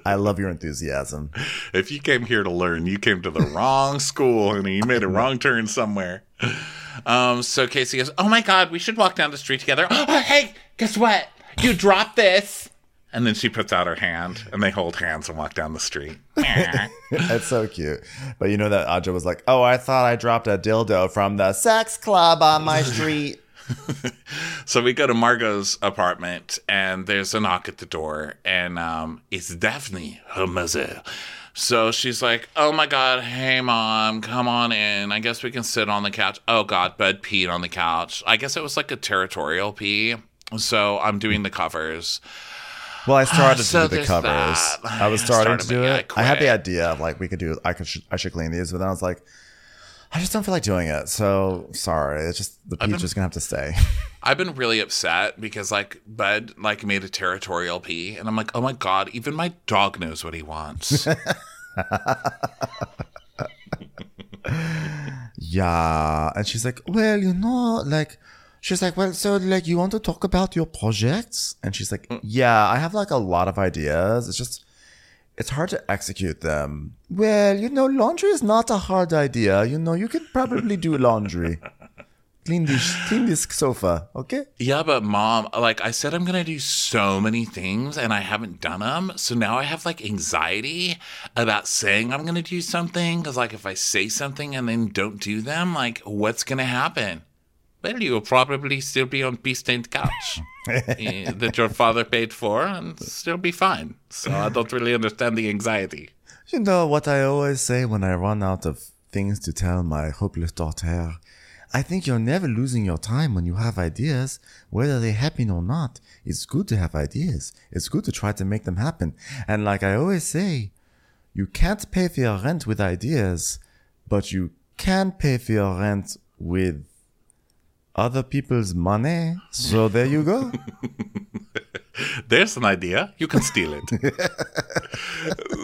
I love your enthusiasm. If you came here to learn, you came to the wrong school and you made a wrong turn somewhere. Um, so Casey goes, Oh my God, we should walk down the street together. Oh, hey, guess what? You dropped this. And then she puts out her hand and they hold hands and walk down the street. That's so cute. But you know that Adja was like, oh, I thought I dropped a dildo from the sex club on my street. so we go to Margot's apartment and there's a knock at the door and um, it's Daphne, her mother. So she's like, "Oh my god, hey mom, come on in. I guess we can sit on the couch." Oh god, bed peed on the couch. I guess it was like a territorial pee. So I'm doing the covers. Well, I started So to do the covers. that. I was starting Started to do me, I it. I had the idea of like we could do. I could. I should clean these, but then I was like, I just don't feel like doing it. So sorry. It's just the peach is gonna have to stay. I've been really upset because like Bud like made a territorial pee, and I'm like, oh my god, even my dog knows what he wants. yeah. And she's like, well, you know, like, she's like, well, so like, you want to talk about your projects? And she's like, mm. yeah, I have like a lot of ideas. It's just, it's hard to execute them. Well, you know, laundry is not a hard idea. You know, you could probably do laundry. clean this, clean this sofa, okay? Yeah, but mom, like I said, I'm gonna do so many things and I haven't done them. So now I have like anxiety about saying I'm gonna do something because, like, if I say something and then don't do them, like, what's gonna happen? Well, you'll probably still be on pea stained couch eh, that your father paid for and still be fine. So I don't really understand the anxiety. You know what I always say when I run out of things to tell my hopeless daughter? I think you're never losing your time when you have ideas, whether they happen or not. It's good to have ideas. It's good to try to make them happen. And like I always say, you can't pay for your rent with ideas, but you can pay for your rent with other people's money. So there you go. There's an idea. You can steal it.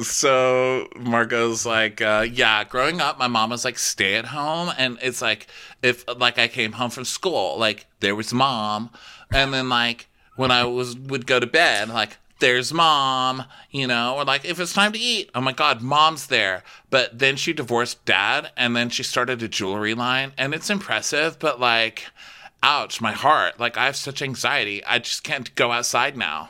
so Margot's like, uh, yeah, growing up, my mom was like, stay at home. And it's like, if like I came home from school, like there was mom. And then like when I was would go to bed, like there's mom, you know, or like if it's time to eat, oh my God, mom's there. But then she divorced dad and then she started a jewelry line and it's impressive, but like, ouch, my heart. Like I have such anxiety. I just can't go outside now.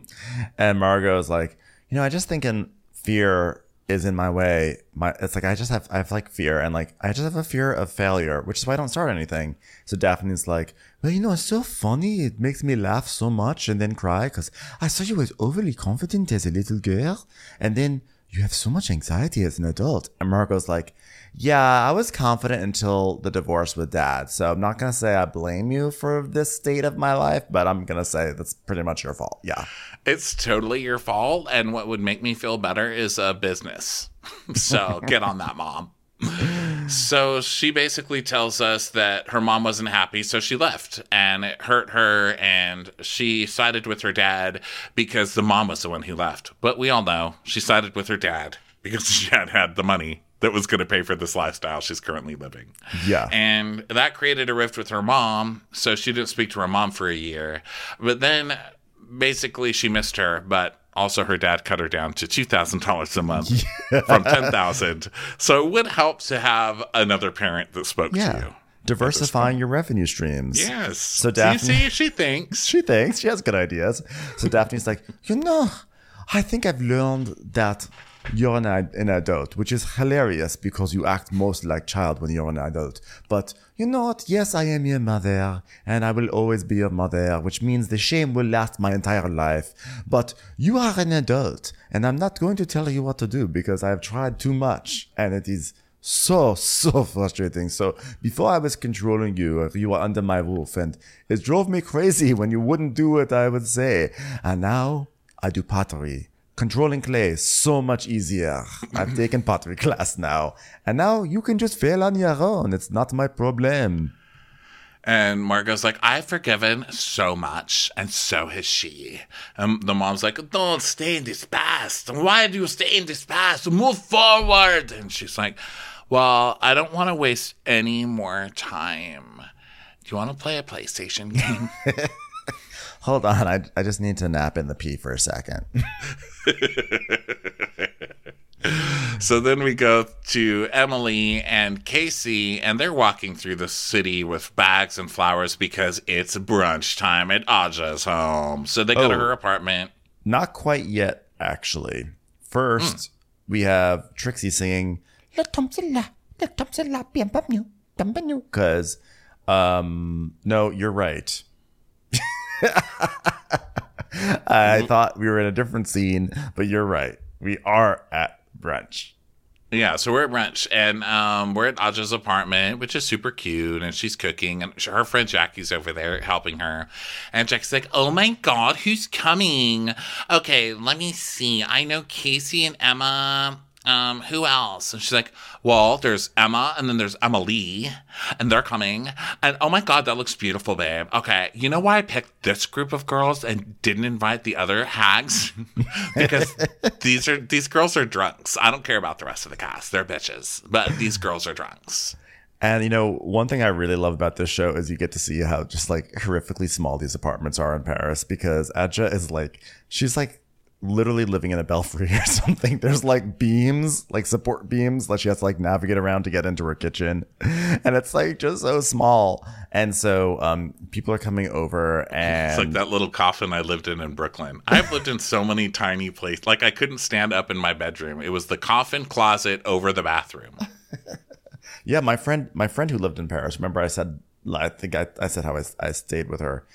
and Margot's like, you know, I just thinking fear is in my way. My it's like I just have I have like fear and like I just have a fear of failure, which is why I don't start anything. So Daphne's like, well, you know, it's so funny. It makes me laugh so much and then cry because I saw you was overly confident as a little girl, and then you have so much anxiety as an adult. And Margot's like, yeah, I was confident until the divorce with dad. So I'm not going to say I blame you for this state of my life, but I'm going to say that's pretty much your fault. Yeah. It's totally your fault. And what would make me feel better is a business. so get on that, mom. So she basically tells us that her mom wasn't happy, so she left and it hurt her. And she sided with her dad because the mom was the one who left. But we all know she sided with her dad because she had had the money that was going to pay for this lifestyle she's currently living. Yeah. And that created a rift with her mom. So she didn't speak to her mom for a year. But then basically she missed her, but also her dad cut her down to $2,000 a month from 10000 So it would help to have another parent that spoke to you. Diversifying your revenue streams. Yes. So Daphne- see, she thinks. She thinks she has good ideas. So Daphne's like, you know, I think I've learned that you're an, an adult, which is hilarious because you act most like child when you're an adult. But you know what? Yes, I am your mother, and I will always be your mother, which means the shame will last my entire life. But you are an adult, and I'm not going to tell you what to do because I've tried too much, and it is so so frustrating so before i was controlling you you were under my roof and it drove me crazy when you wouldn't do what i would say and now i do pottery controlling clay is so much easier i've taken pottery class now and now you can just fail on your own it's not my problem And Margot's like, I've forgiven so much, and so has she. And the mom's like, Don't stay in this past. Why do you stay in this past? Move forward. And she's like, Well, I don't want to waste any more time. Do you want to play a PlayStation game? hold on I, I just need to nap in the pee for a second so then we go to Emily and Casey, and they're walking through the city with bags and flowers because it's brunch time at Adja's home. So they go to Oh. her apartment. not quite yet actually first we have trixie singing because um no you're right i thought we were in a different scene but you're right we are at brunch Yeah, so we're at brunch and um, we're at Adja's apartment, which is super cute, and she's cooking, and her friend Jackie's over there helping her. And Jackie's like, "Oh my God, who's coming? Okay, let me see. I know Casey and Emma. Um, who else?" And she's like, "Well, there's Emma, and then there's Emily, and they're coming. And oh my God, that looks beautiful, babe. Okay, you know why I picked this group of girls and didn't invite the other hags? because these are these girls are drunks. I don't care about the rest of the cast. They're bitches, but these girls are drunks. And you know, one thing I really love about this show is you get to see how just like horrifically small these apartments are in Paris because Adja is like she's like literally living in a belfry or something. There's like beams, like support beams that she has to like navigate around to get into her kitchen. And it's like just so small. And so um people are coming over and It's like that little coffin I lived in in Brooklyn. I've lived in so many tiny places. Like I couldn't stand up in my bedroom. It was the coffin closet over the bathroom. Yeah, my friend, my friend who lived in Paris. Remember, I said, I think I, I said how I, I stayed with her.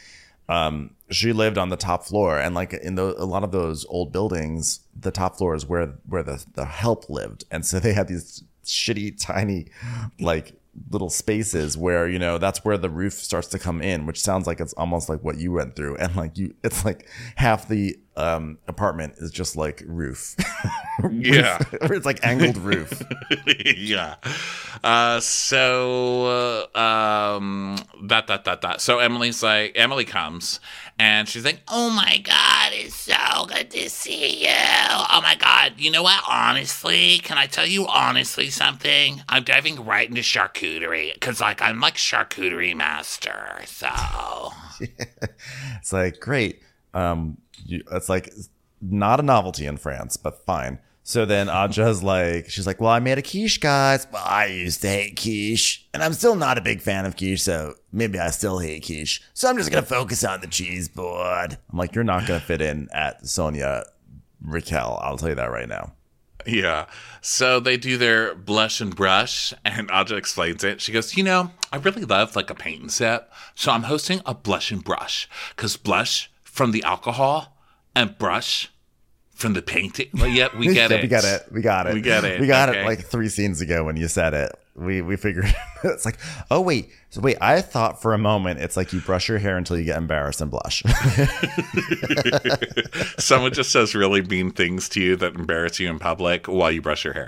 Um, she lived on the top floor, and like in the, a lot of those old buildings, the top floor is where where the the help lived, and so they had these shitty, tiny, like little spaces where you know that's where the roof starts to come in, which sounds like it's almost like what you went through, and like you, it's like half the um apartment is just like roof. Yeah. it's like angled roof. yeah. Uh, so uh, um, that that that that. So Emily's like Emily comes and she's like, "Oh my god, it's so good to see you. Oh my god, you know what? Honestly, can I tell you honestly something? I'm diving right into charcuterie because like I'm like charcuterie master. So It's like great. Um, you, it's like not a novelty in France, but fine. So then Adja's like, she's like, well, I made a quiche, guys. Well, I used to hate quiche, and I'm still not a big fan of quiche, so maybe I still hate quiche. So I'm just gonna focus on the cheese board. I'm like, you're not gonna fit in at Sonia Rykiel. I'll tell you that right now. Yeah. So they do their blush and brush, and Adja explains it. She goes, You know, I really love like a paint and sip. So I'm hosting a blush and brush because blush from the alcohol and brush from the painting. Well, yeah, we get it. We get it. We got it. We get it. We got Okay. it like three scenes ago when you said it. We we figured it's like, oh wait, so wait, I thought for a moment it's like you brush your hair until you get embarrassed and blush. Someone just says really mean things to you that embarrass you in public while you brush your hair.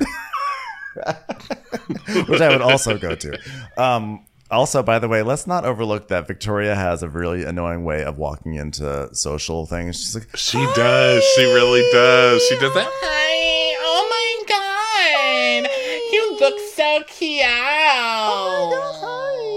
which I would also go to. Um, also, by the way, let's not overlook that Victoria has a really annoying way of walking into social things. She's like, She does. She really does. She does that. Hi. Oh my god. You look so cute. Oh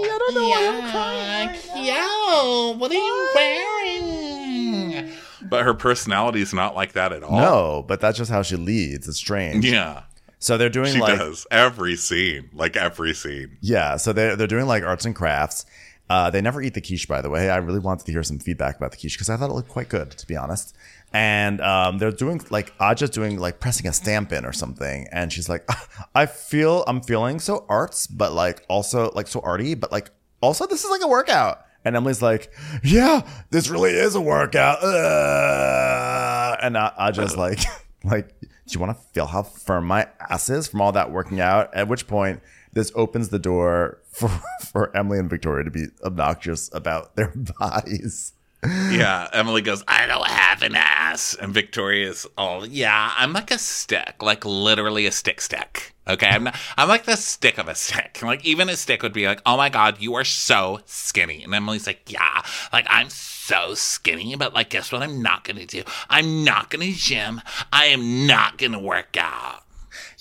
I don't know yeah, cute. What are you wearing? But her personality is not like that at all. no, but that's just how she leads. It's strange. Yeah. So they're doing She like, does. Every scene. Like every scene. yeah. So they're they're doing like arts and crafts. Uh, they never eat the quiche, by the way. I really wanted to hear some feedback about the quiche because I thought it looked quite good, to be honest. And um, they're doing like Adja's doing like pressing a stamp in or something, and she's like, "I feel I'm feeling so arts, but like also like so arty, but like also this is like a workout." And Emily's like, "Yeah, this really is a workout." Uh, and I, Adja's like, "Like, do you want to feel how firm my ass is from all that working out?" At which point, this opens the door for for Emily and Victoria to be obnoxious about their bodies. Yeah, Emily goes, I don't have an ass. And Victoria's all, yeah, I'm like a stick, like literally a stick stick. Okay, I'm not, I'm like the stick of a stick. Like even a stick would be like, oh my god, you are so skinny. And Emily's like, yeah, like I'm so skinny, but like guess what? I'm not gonna do. I'm not gonna gym. I am not gonna work out.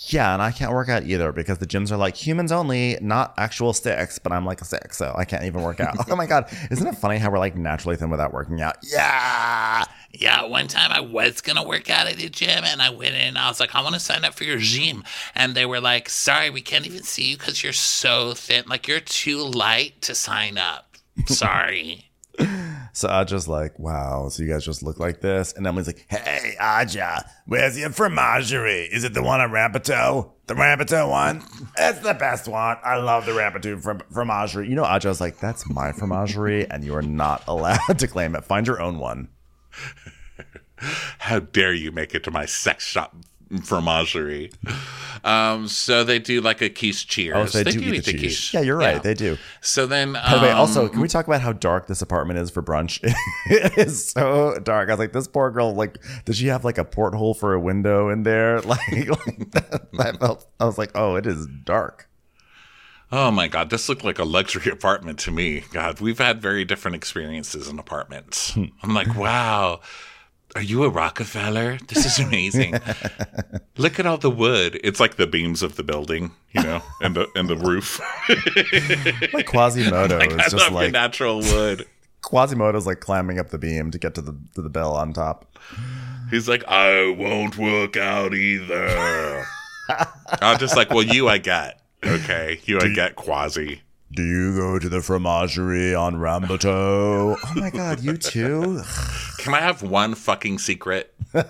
Yeah, and I can't work out either because the gyms are like humans only, not actual sticks. But I'm like a stick, so I can't even work out. oh my god, isn't it funny how we're like naturally thin without working out? Yeah. Yeah, one time I was gonna work out at the gym and I went in and I was like, I want to sign up for your gym. And they were like, sorry, we can't even see you because you're so thin. Like, you're too light to sign up. Sorry. So I just like, wow. So you guys just look like this, and Emily's like, Hey, Adja, where's your fromagerie? Is it the one at Rambuteau? The Rambuteau one? It's the best one. I love the Rambuteau from fromagerie. You know, Adja's like, that's my fromagerie, and you are not allowed to claim it. Find your own one. How dare you make it to my sex shop fromagerie? Um, so they do like a quiche cheers. Oh, so they, do, eat the cheese. Yeah, you're right. They do. So then, By the way, um, also, can we talk about how dark this apartment is for brunch? it is so dark. I was like, this poor girl, like, does she have like a porthole for a window in there? Like, like that, I felt, I was like, oh, it is dark. Oh my God, this looked like a luxury apartment to me. God, we've had very different experiences in apartments. I'm like, wow. Are you a Rockefeller? This is amazing. Look at all the wood. It's like the beams of the building, you know, and the and the roof. Like Quasimodo I is just like natural wood. Quasimodo's like climbing up the beam to get to the to the bell on top. He's like, I won't work out either. I'm just like, well, you I get. Okay, you I get Quasi. Do you go to the fromagerie on Rambuteau? oh my god, you too? Can I have one fucking secret?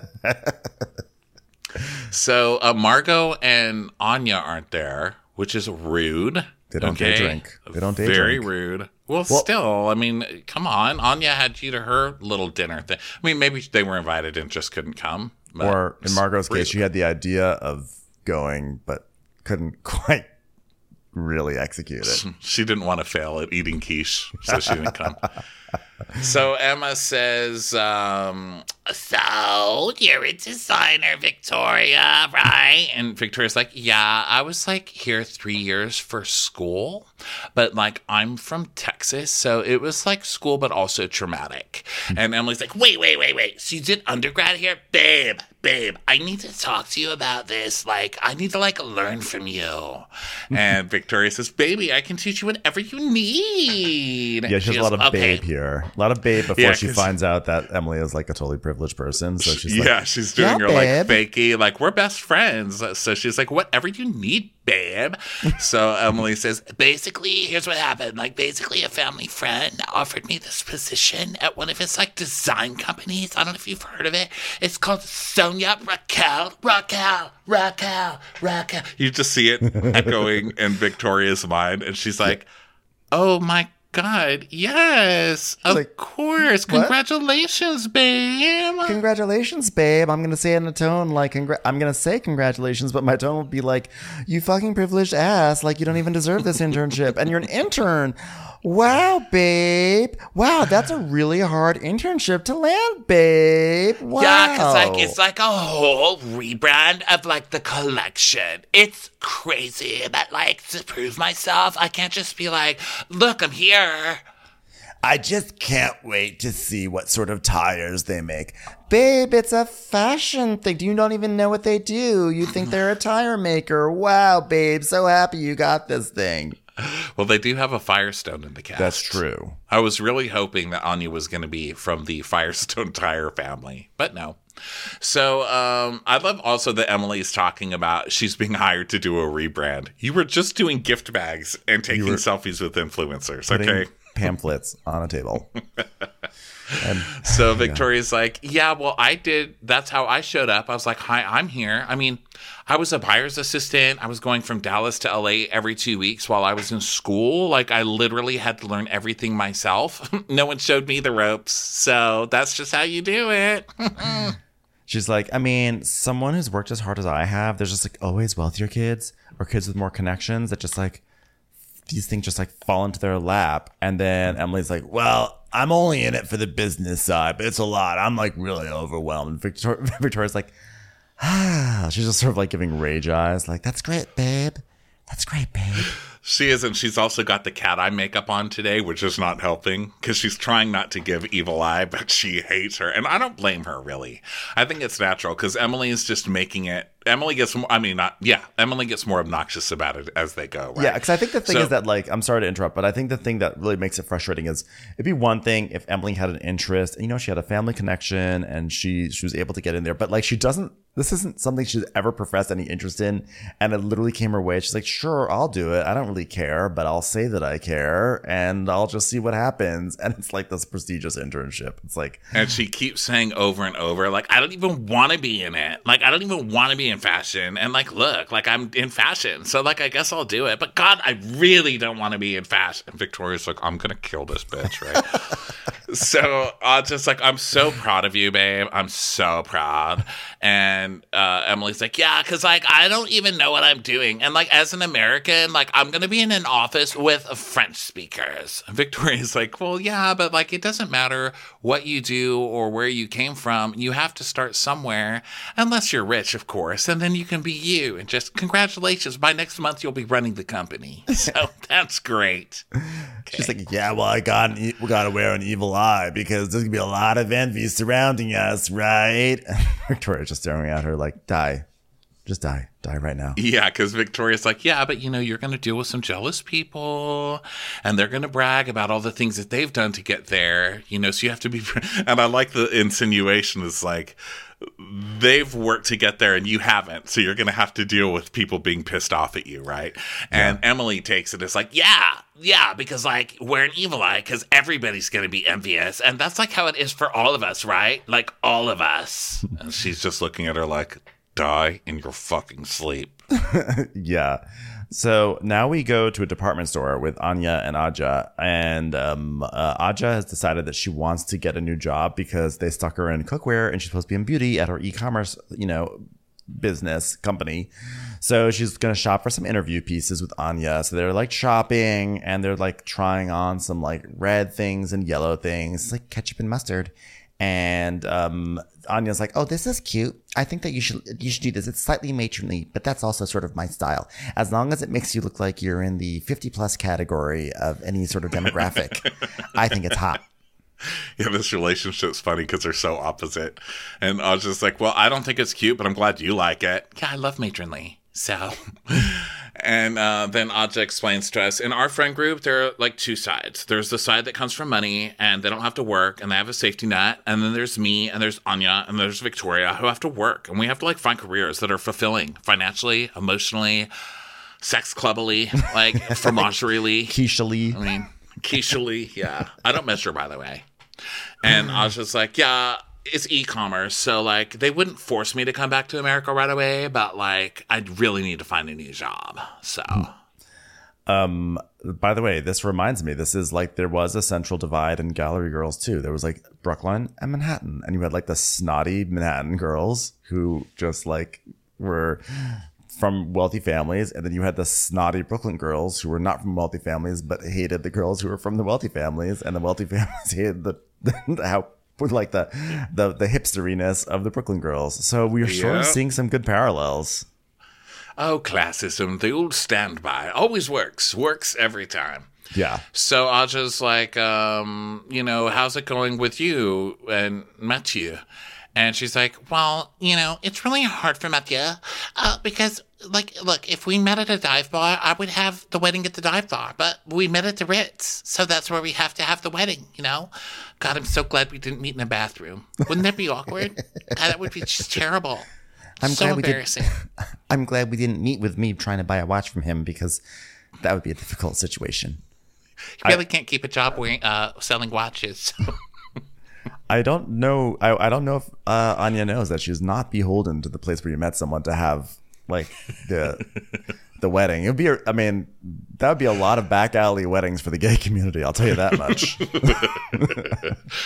so uh, Margot and Anya aren't there, which is rude. They don't day drink. They don't day drink. Very drink. rude. Well, still, I mean, come on. Anya had you to her little dinner thing. I mean, maybe they were invited and just couldn't come. but Or in Margot's rude. case, she had the idea of going, but couldn't quite really execute it. she didn't want to fail at eating quiche, so she didn't come. so Emma says, um, "So you're a designer, Victoria, right?" And Victoria's like, "Yeah, I was like here three years for school, but like I'm from Texas, so it was like school, but also traumatic." and Emily's like, "Wait, wait, wait, wait! So you did undergrad here, babe?" Babe, I need to talk to you about this. Like, I need to like learn from you. And Victoria says, "Baby, I can teach you whatever you need." Yeah, she has a lot of "Okay." babe here. A lot of babe before Yeah, she 'cause- finds out that Emily is like a totally privileged person. So she's like, yeah, she's doing "Yeah, her like fakey, like we're best friends. So she's like, whatever you need, babe. so Emily says, basically, here's what happened. Like, basically, a family friend offered me this position at one of his like design companies. I don't know if you've heard of it. It's called Sonia Rykiel, Rykiel, Rykiel, Rykiel. You just see it echoing in Victoria's mind, and she's like, oh my. God, yes, of like, course. Congratulations, babe. Congratulations, babe. I'm gonna say it in a tone like congr- I'm gonna say congratulations, but my tone will be like, "You fucking privileged ass! Like you don't even deserve this internship, and you're an intern." Wow, babe. Wow, that's a really hard internship to land, babe. Wow. Yeah, because like it's like a whole rebrand of like the collection. It's crazy, but like to prove myself, I can't just be like, "Look, I'm here." I just can't wait to see what sort of tires they make. Babe, it's a fashion thing. Do You don't even know what they do. You think they're a tire maker. Wow, babe. So happy you got this thing. Well, they do have a Firestone in the cast. That's true. I was really hoping that Anya was going to be from the Firestone Tire family, but no. So um, I love also that Emily's talking about she's being hired to do a rebrand. You were just doing gift bags and taking selfies with influencers, okay? pamphlets on a table. and So Victoria's like, yeah, well, I did. That's how I showed up. I was like, hi, I'm here. I mean, I was a buyer's assistant. I was going from Dallas to LA every two weeks while I was in school. Like, I literally had to learn everything myself. no one showed me the ropes. So that's just how you do it. she's like, I mean, someone who's worked as hard as I have, there's just like always wealthier kids or kids with more connections that just like these things just like fall into their lap. And then Emily's like, well, I'm only in it for the business side, but it's a lot. I'm like really overwhelmed. Victor- Victoria's like, ah, she's just sort of like giving rage eyes, like, that's great, babe. That's great, babe. She is, and she's also got the cat eye makeup on today, which is not helping because she's trying not to give evil eye, but she hates her. And I don't blame her, really. I think it's natural because Emily is just making it. Emily gets more, I mean, not, yeah, Emily gets more obnoxious about it as they go, right? Yeah, because I think the thing So- is that, like, I'm sorry to interrupt, but I think the thing that really makes it frustrating is it'd be one thing if Emily had an interest, and you know, she had a family connection and she she was able to get in there, but like, she doesn't. This isn't something she's ever professed any interest in, and it literally came her way. She's like, "Sure, I'll do it. I don't really care, but I'll say that I care, and I'll just see what happens." And it's like this prestigious internship. It's like, And she keeps saying over and over, like, I don't even want to be in it. Like, I don't even want to be in fashion. And, like, look, like, I'm in fashion. So, like, I guess I'll do it. But, God, I really don't want to be in fashion. And Victoria's like, I'm to kill this bitch, right? so, uh, just like, I'm so proud of you, babe. I'm so proud. And uh, Emily's like, yeah, because, like, I don't even know what I'm doing. And, like, as an American, like, I'm to be in an office with French speakers. Victoria's like, well, yeah, but, like, it doesn't matter what you do or where you came from. You have to start somewhere, unless you're rich, of course. And then you can be you. And just congratulations. By next month, you'll be running the company. So that's great. she's like, "Yeah, well, I got we got to wear an evil lie because there's gonna be a lot of envy surrounding us, right? Victoria's just staring at her like, die. Just die. Die right now. Yeah, because Victoria's like, yeah, but you know, you're to deal with some jealous people and they're to brag about all the things that they've done to get there, you know, so you have to be. And I like the insinuation is like, they've worked to get there and you haven't. So you're going to have to deal with people being pissed off at you, right? And Emily takes it as like, yeah, yeah, because like we're an evil eye because everybody's going to be envious. And that's like how it is for all of us, right? Like all of us. and she's just looking at her like, die in your fucking sleep. Yeah. So now we go to a department store with Anya and Adja, and um, uh, Adja has decided that she wants to get a new job because they stuck her in cookware and she's supposed to be in beauty at her e-commerce, you know, business company. So she's gonna shop for some interview pieces with Anya. So they're like shopping and they're like trying on some like red things and yellow things, like ketchup and mustard. And um, Anya's like, "Oh, this is cute. I think that you should you should do this. It's slightly matronly, but that's also sort of my style. As long as it makes you look like you're in the 50 plus category of any sort of demographic, I think it's hot." Yeah, this relationship's funny because they're so opposite. And I was just like, well, I don't think it's cute, but I'm glad you like it. Yeah, I love matronly. So, and uh, then Adja explains to us in our friend group, there are like two sides. There's the side that comes from money and they don't have to work and they have a safety net. And then there's me and there's Anya and there's Victoria who have to work and we have to like find careers that are fulfilling financially, emotionally, sex clubbily, like fromagerie Keisha Lee. I mean, Keisha Lee, yeah. I don't her, by the way. And just like, yeah, it's e-commerce, so like they wouldn't force me to come back to America right away, but like I really need to find a new job. So Um, by the way, this reminds me, this is like there was a central divide in Gallery Girls too. There was like Brooklyn and Manhattan, and you had like the snotty Manhattan girls who just like were from wealthy families, and then you had the snotty Brooklyn girls who were not from wealthy families but hated the girls who were from the wealthy families, and the wealthy families hated the, the how like the the the hipsteriness of the Brooklyn girls. So we are sort of Yeah. seeing some good parallels. Oh, classism, the old standby, always works, works every time. Yeah. So Adja's like, um, you know, how's it going with you and Mathieu? And she's like, well, you know, it's really hard for Mathieu uh, because, like, look, if we met at a dive bar, I would have the wedding at the dive bar, but we met at the Ritz, so that's where we have to have the wedding, you know? God, I'm so glad we didn't meet in a bathroom. Wouldn't that be awkward? God, that would be just terrible. I'm so glad we did- embarrassing. I'm glad we didn't meet with me trying to buy a watch from him because that would be a difficult situation. You really can't keep a job wearing, uh, selling watches. I don't know. I, I don't know if uh, Anya knows that she's not beholden to the place where you met someone to have like the the wedding. It would be. a- I mean, that would be a lot of back alley weddings for the gay community. I'll tell you that much.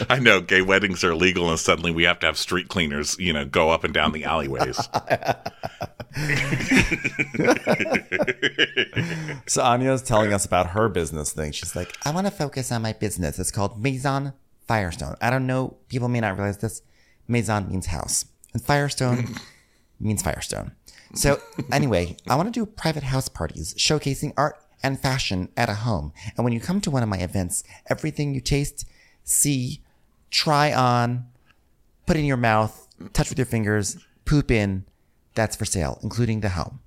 I know gay weddings are legal, and suddenly we have to have street cleaners, you know, go up and down the alleyways. so Anya's telling us about her business thing. She's like, I want to focus on my business. It's called Maison Firestone. I don't know, people may not realize this. Maison means house, and Firestone means Firestone. So, anyway, I want to do private house parties showcasing art and fashion at a home. And when you come to one of my events, everything you taste, see, try on, put in your mouth, touch with your fingers, poop in, that's for sale, including the home.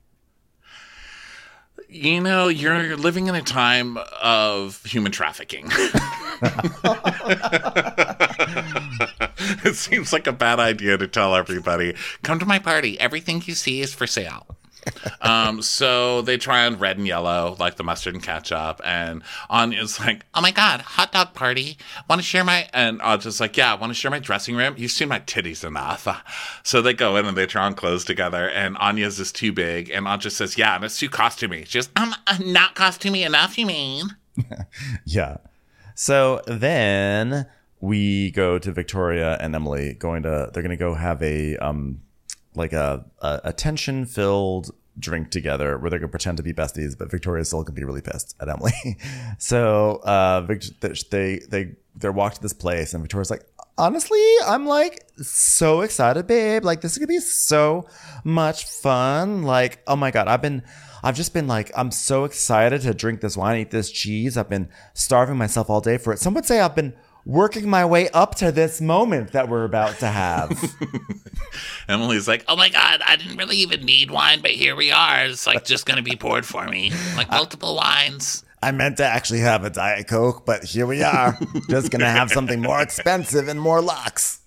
You know, you're living in a time of human trafficking. it seems like a bad idea to tell everybody, come to my party. Everything you see is for sale. um, so they try on red and yellow, like the mustard and ketchup. And Anya's like, oh my God, hot dog party. Want to share my. And Anya's like, yeah, want to share my dressing room? You've seen my titties enough. So they go in and they try on clothes together. And Anya's is too big. And Anya says, yeah, and it's too costumey. She goes, um, uh, not costumey enough, you mean? Yeah. So then we go to Victoria and Emily going to they're to go have a um like a a, a tension filled drink together where they're to pretend to be besties but Victoria's still to be really pissed at Emily. so uh Vic- they they they're walked to this place and Victoria's like honestly I'm like so excited babe like this is to be so much fun like oh my god I've been I've just been like, I'm so excited to drink this wine, eat this cheese. I've been starving myself all day for it. Some would say I've been working my way up to this moment that we're about to have. Emily's like, Oh my god, I didn't really even need wine, but here we are. It's like just gonna be poured for me. Like multiple wines. I meant to actually have a Diet Coke, but here we are. Just gonna have something more expensive and more lux.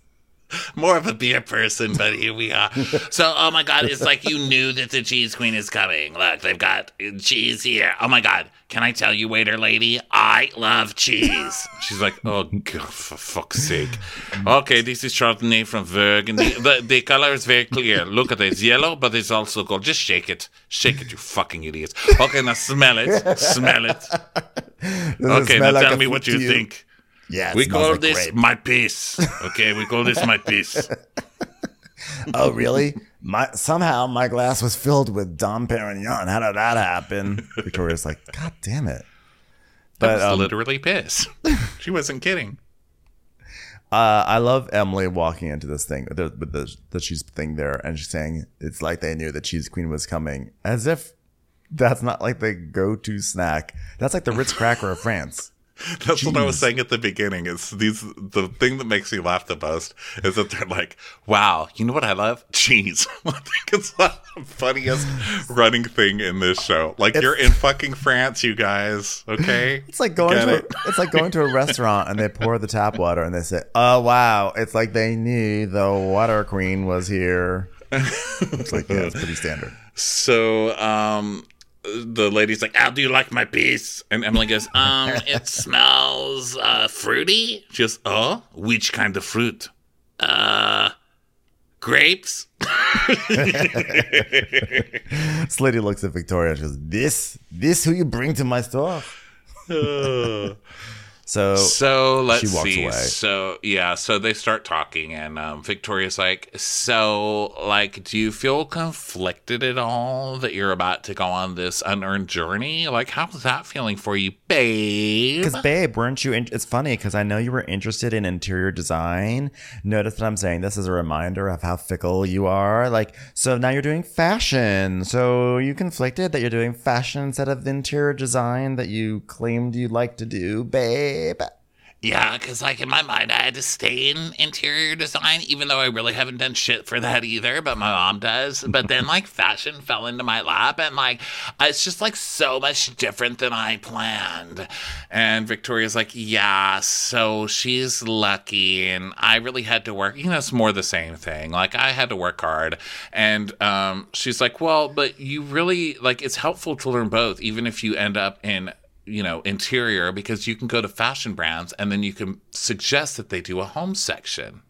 More of a beer person, but here we are. So, oh my god, it's like you knew that the cheese queen is coming. Look, they've got cheese here. Oh my god, can I tell you, waiter lady, I love cheese. she's like, oh god, for fuck's sake. Okay, this is Chardonnay from Verg, and the, the the color is very clear. Look at it, it's yellow, but it's also gold. Just shake it, shake it, you fucking idiots. Okay, now smell it, smell it. Does it Okay, smell now like tell me what to you think. Yeah, We call like this grape. my piece. Okay, we call this my piece. Oh, really? My somehow my glass was filled with Dom Perignon. How did that happen? Victoria's like, God damn it. That was um, literally piss. She wasn't kidding. uh, I love Emily walking into this thing the, with the the cheese thing there, and she's saying it's like they knew the cheese queen was coming, as if that's not like the go-to snack. That's like the Ritz cracker of France. That's what I was saying at the beginning. Is these the thing that makes me laugh the most is that they're like, "Wow, you know what I love? Cheese." I think it's the funniest running thing in this show. Like you're in fucking France, you guys. Okay, It's like going Get to it? a, it's like going to a restaurant and they pour the tap water and they say, "Oh wow!" It's like they knew the water queen was here. It's like yeah, it's pretty standard. So, um, the lady's like, "How do you like my piece?" And Emily goes, "Um, it smells uh, fruity." She goes, "Oh, which kind of fruit?" Uh grapes? This lady looks at Victoria and she goes, "This, this who you bring to my store?" So So let's She walks see. away. So yeah, so they start talking, and um, Victoria's like, "So, like, do you feel conflicted at all that you're about to go on this unearned journey? Like, how's that feeling for you, babe?" Because, babe, weren't you? In- it's funny because I know you were interested in interior design. Notice that I'm saying this as a reminder of how fickle you are. Like, so now you're doing fashion. So you conflicted that you're doing fashion instead of interior design that you claimed you'd like to do, babe. Yeah, because like in my mind, I had to stay in interior design, even though I really haven't done shit for that either. But my mom does. But then like fashion fell into my lap, and like it's just like so much different than I planned. And Victoria's like, yeah, so she's lucky. And I really had to work. You know, it's more the same thing. Like, I had to work hard. And um, she's like, well, but you really, like, it's helpful to learn both, even if you end up in, you know, interior, because you can go to fashion brands and then you can suggest that they do a home section.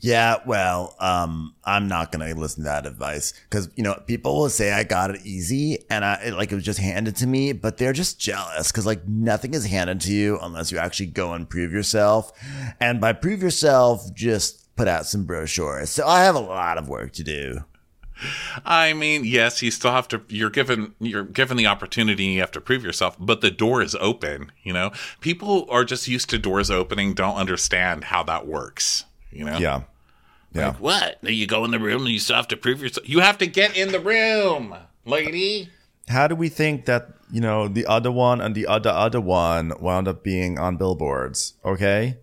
Yeah, well, um, I'm not gonna listen to that advice because you know people will say I got it easy and I it, like it was just handed to me, but they're just jealous because like nothing is handed to you unless you actually go and prove yourself, and by prove yourself, just put out some brochures. So I have a lot of work to do. I mean, yes, you still have to. You're given you're given the opportunity. You have to prove yourself, but the door is open. You know, people are just used to doors opening. Don't understand how that works. You know, Yeah, yeah. What? You go in the room and you still have to prove yourself. You have to get in the room, lady. How do we think that you know the other one and the other other one wound up being on billboards? Okay,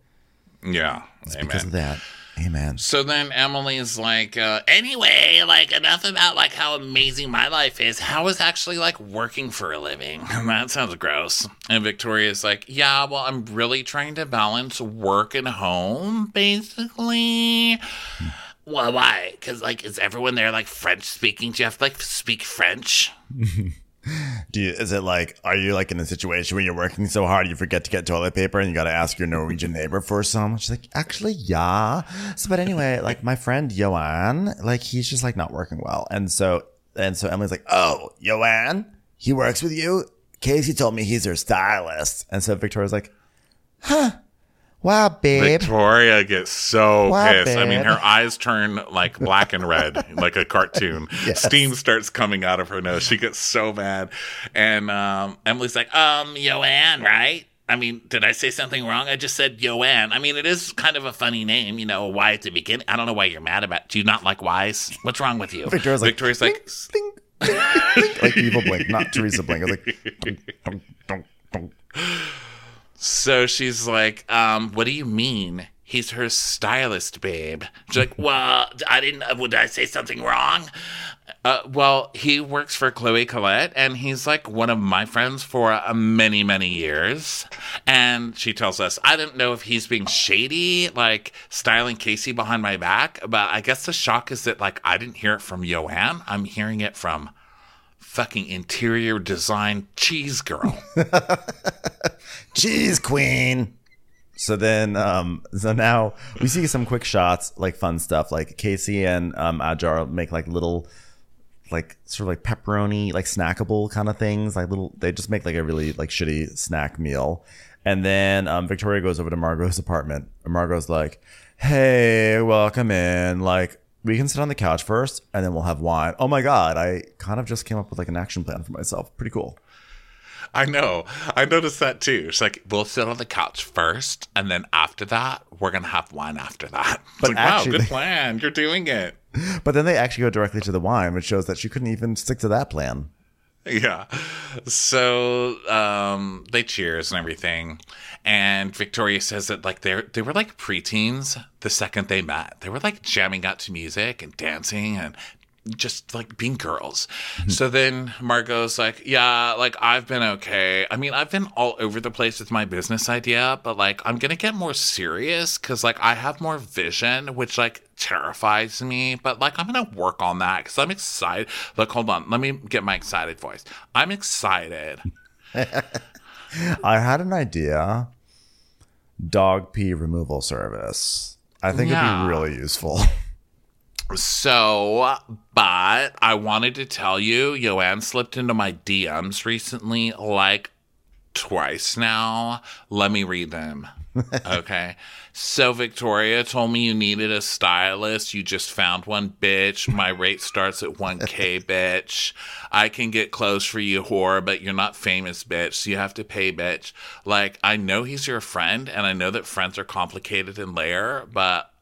Yeah, because amen. of that. Amen. So then Emily is like, uh, Anyway, like enough about like how amazing my life is. How is actually like working for a living? that sounds gross. And Victoria's like, yeah, well, I'm really trying to balance work and home, basically. Well, why? Because like, is everyone there like French speaking? Do you have to like speak French? Do you, is it like, are you like in a situation where you're working so hard you forget to get toilet paper and you got to ask your Norwegian neighbor for some? She's like, actually, yeah. So, but anyway, like my friend Yoanne, like he's just like not working well. And so, and so Emily's like, oh, Yoanne, he works with you? Casey told me he's her stylist. And so Victoria's like, huh, wow, babe. Victoria gets so What, pissed. I mean, her eyes turn like black and red, like a cartoon. Steam starts coming out of her nose. She gets so mad. And um, Emily's like, Um, Yoanne, right? I mean, did I say something wrong? I just said Yoanne. I mean, it is kind of a funny name, you know, Y at the beginning. I don't know why you're mad about. Do you not like Y's? What's wrong with you? Victoria's like, Victoria's like, Bling, bling, bling, bling. like evil blink, not Teresa blink. I was like, dunk, dunk, dunk, dunk. So she's like, um, what do you mean? He's her stylist, babe. She's like, well, I didn't, would I say something wrong? Uh, well, he works for Chloe Collette, and he's like one of my friends for uh, many, many years. And she tells us, I don't know if he's being shady, like styling Casey behind my back, but I guess the shock is that, like, I didn't hear it from Yoanne. I'm hearing it from fucking interior design cheese girl. Cheese Queen. So then, um, so now we see some quick shots, like fun stuff, like Casey and um, Adja make like little, like sort of like pepperoni, like snackable kind of things, like little. They just make like a really like shitty snack meal, and then um, Victoria goes over to Margaux's apartment, Margaux's like, "Hey, welcome in. Like, we can sit on the couch first, and then we'll have wine." Oh my god, I kind of just came up with like an action plan for myself. Pretty cool. I know. I noticed that too. It's like we'll sit on the couch first, and then after that, we're gonna have wine after that. It's But like, actually- wow, good plan. You're doing it. But then they actually go directly to the wine, which shows that she couldn't even stick to that plan. Yeah. So um, they cheers and everything, and Victoria says that like they they were like preteens the second they met. They were like jamming out to music and dancing and just like being girls. Hmm. so then Margaux's like, yeah, like I've been okay. I mean, I've been all over the place with my business idea, but like I'm gonna get more serious because like I have more vision, which like terrifies me. But like I'm gonna work on that because I'm excited. Look, hold on, let me get my excited voice. I'm excited. I had an idea. Dog pee removal service. I think Yeah. it'd be really useful. So, but I wanted to tell you, Yoanne slipped into my DMs recently, like twice now. Let me read them. okay. So, Victoria told me you needed a stylist. You just found one, bitch. My rate starts at 1K, bitch. I can get clothes for you, whore, but you're not famous, bitch. So you have to pay, bitch. Like, I know he's your friend, and I know that friends are complicated in layer, but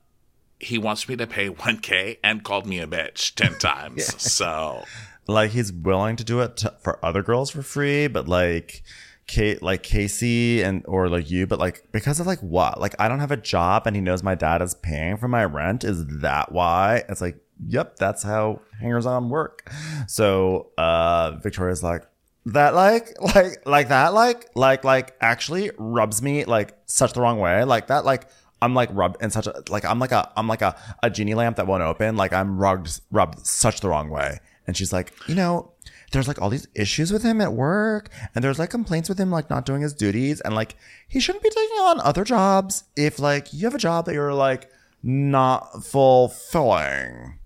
he wants me to pay 1K and called me a bitch 10 times. So, like he's willing to do it to, for other girls for free, but like Kate, like Casey and or like you, but like because of like what? Like I don't have a job and he knows my dad is paying for my rent. Is that why? It's like, yep, that's how hangers on work. So uh Victoria's like that like like like that like like like actually rubs me like such the wrong way like that like I'm like rubbed in such a like I'm like a I'm like a, a genie lamp that won't open. Like I'm rubbed rubbed such the wrong way. And she's like you know there's like all these issues with him at work and there's like complaints with him like not doing his duties and like he shouldn't be taking on other jobs if like you have a job that you're like not fulfilling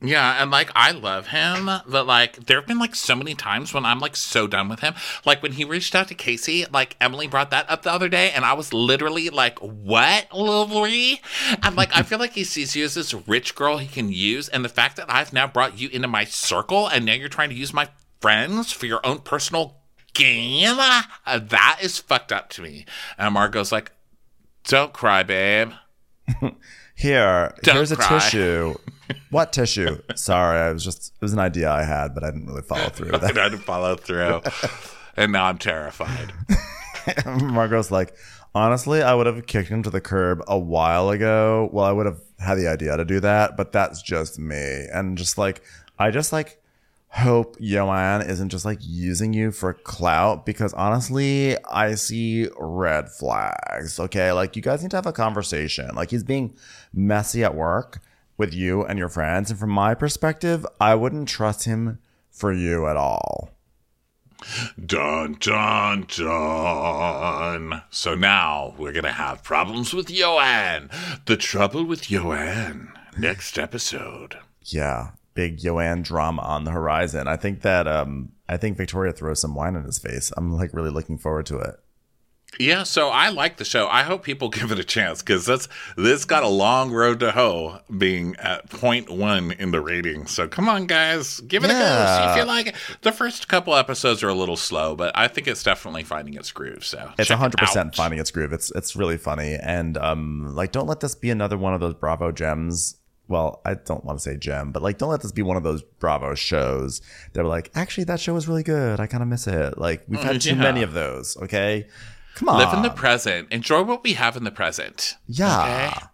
yeah, and like I love him, but like there have been like so many times when I'm like so done with him. Like when he reached out to Casey, like Emily brought that up the other day, and I was literally like, What, Lily? I'm like, I feel like he sees you as this rich girl he can use, and the fact that I've now brought you into my circle and now you're trying to use my friends for your own personal gain, uh, that is fucked up to me. And Margaux's like, Don't cry, babe. Here, Don't here's a tissue. What tissue? Sorry, I was just it was an idea I had, but I didn't really follow through with I didn't follow through. and now I'm terrified. Margaux's like, honestly, I would have kicked him to the curb a while ago. Well, I would have had the idea to do that, but that's just me. And just like, I just like hope Yoanne isn't just like using you for clout because honestly, I see red flags. Okay. Like, you guys need to have a conversation. Like, he's being messy at work with you and your friends. And from my perspective, I wouldn't trust him for you at all. Dun dun dun. So now we're gonna have problems with Yoanne. The trouble with Yoanne. Next episode. yeah, big Yoanne drama on the horizon. I think that um I think Victoria throws some wine in his face. I'm like really looking forward to it. Yeah, so I like the show. I hope people give it a chance because that's this got a long road to hoe, being at point one in the ratings. So come on, guys, give it a go. See if you like it. The first couple episodes are a little slow, but I think it's definitely finding its groove. So It's 100% out. finding its groove. It's it's really funny and um like don't let this be another one of those Bravo gems. Well, I don't want to say gem, but like don't let this be one of those Bravo shows that were like, actually that show was really good. I kind of miss it. Like we've had too many of those, okay? Come on. Live in the present. Enjoy what we have in the present. Yeah. Okay.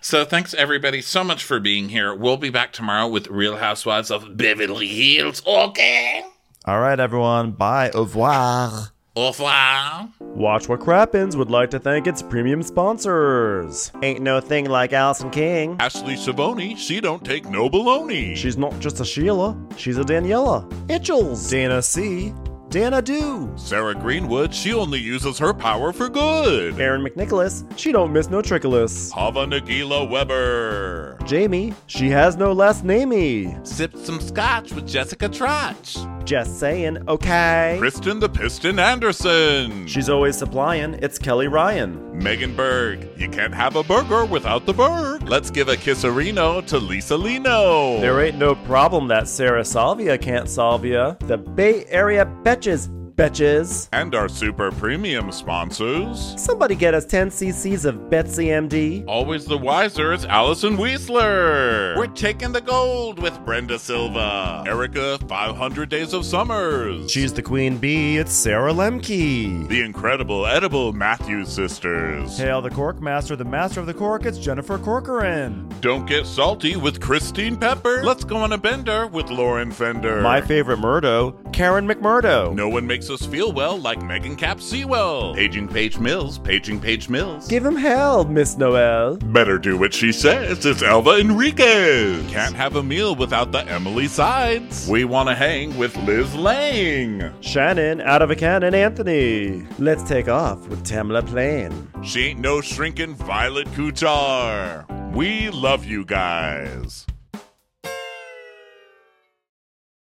So thanks everybody so much for being here. We'll be back tomorrow with Real Housewives of Beverly Hills. Okay. All right, everyone. Bye. Au revoir. Au revoir. Watch What Crappens would like to thank its premium sponsors. Ain't no thing like Allison King. Ashley Savoni, she don't take no baloney. She's not just a Sheila, she's a Daniela. Itchels. Dana C. Dana Do. Sarah Greenwood, she only uses her power for good. Aaron McNicholas, she don't miss no trickolas. Hava Nagila Weber. Jamie, she has no last namey. Sipped some scotch with Jessica Trotch. Just saying, okay. Kristen the Piston Anderson. She's always supplying, it's Kelly Ryan. Megan Berg. You can't have a burger without the Berg. Let's give a kisserino to Lisa Lino. There ain't no problem that Sarah Salvia can't solve ya. The Bay Area Betches, betches. and our super premium sponsors. Somebody get us 10 cc's of Betsy MD. Always the wiser is Allison Weisler. We're taking the gold with Brenda Silva. Erica, 500 Days of Summers. She's the queen bee. It's Sarah Lemke. the incredible edible Matthews sisters. Hail the Cork Master, the Master of the Cork, it's Jennifer Corcoran. Don't get salty with Christine Pepper. Let's go on a bender with Lauren Fender. My favorite Murdo, Karen McMurdo. No one makes us feel well like Megan Cap Sewell. Paging Page Mills, Paging Page Mills. Give him hell, Miss Noel. Better do what she says. It's Elva Enriquez. Can't have a meal without the Emily sides. We want to hang with Liz Lang. Shannon, out of a cannon, Anthony. Let's take off with Tamla Plain. She ain't no shrinking Violet Kuchar. We love you guys.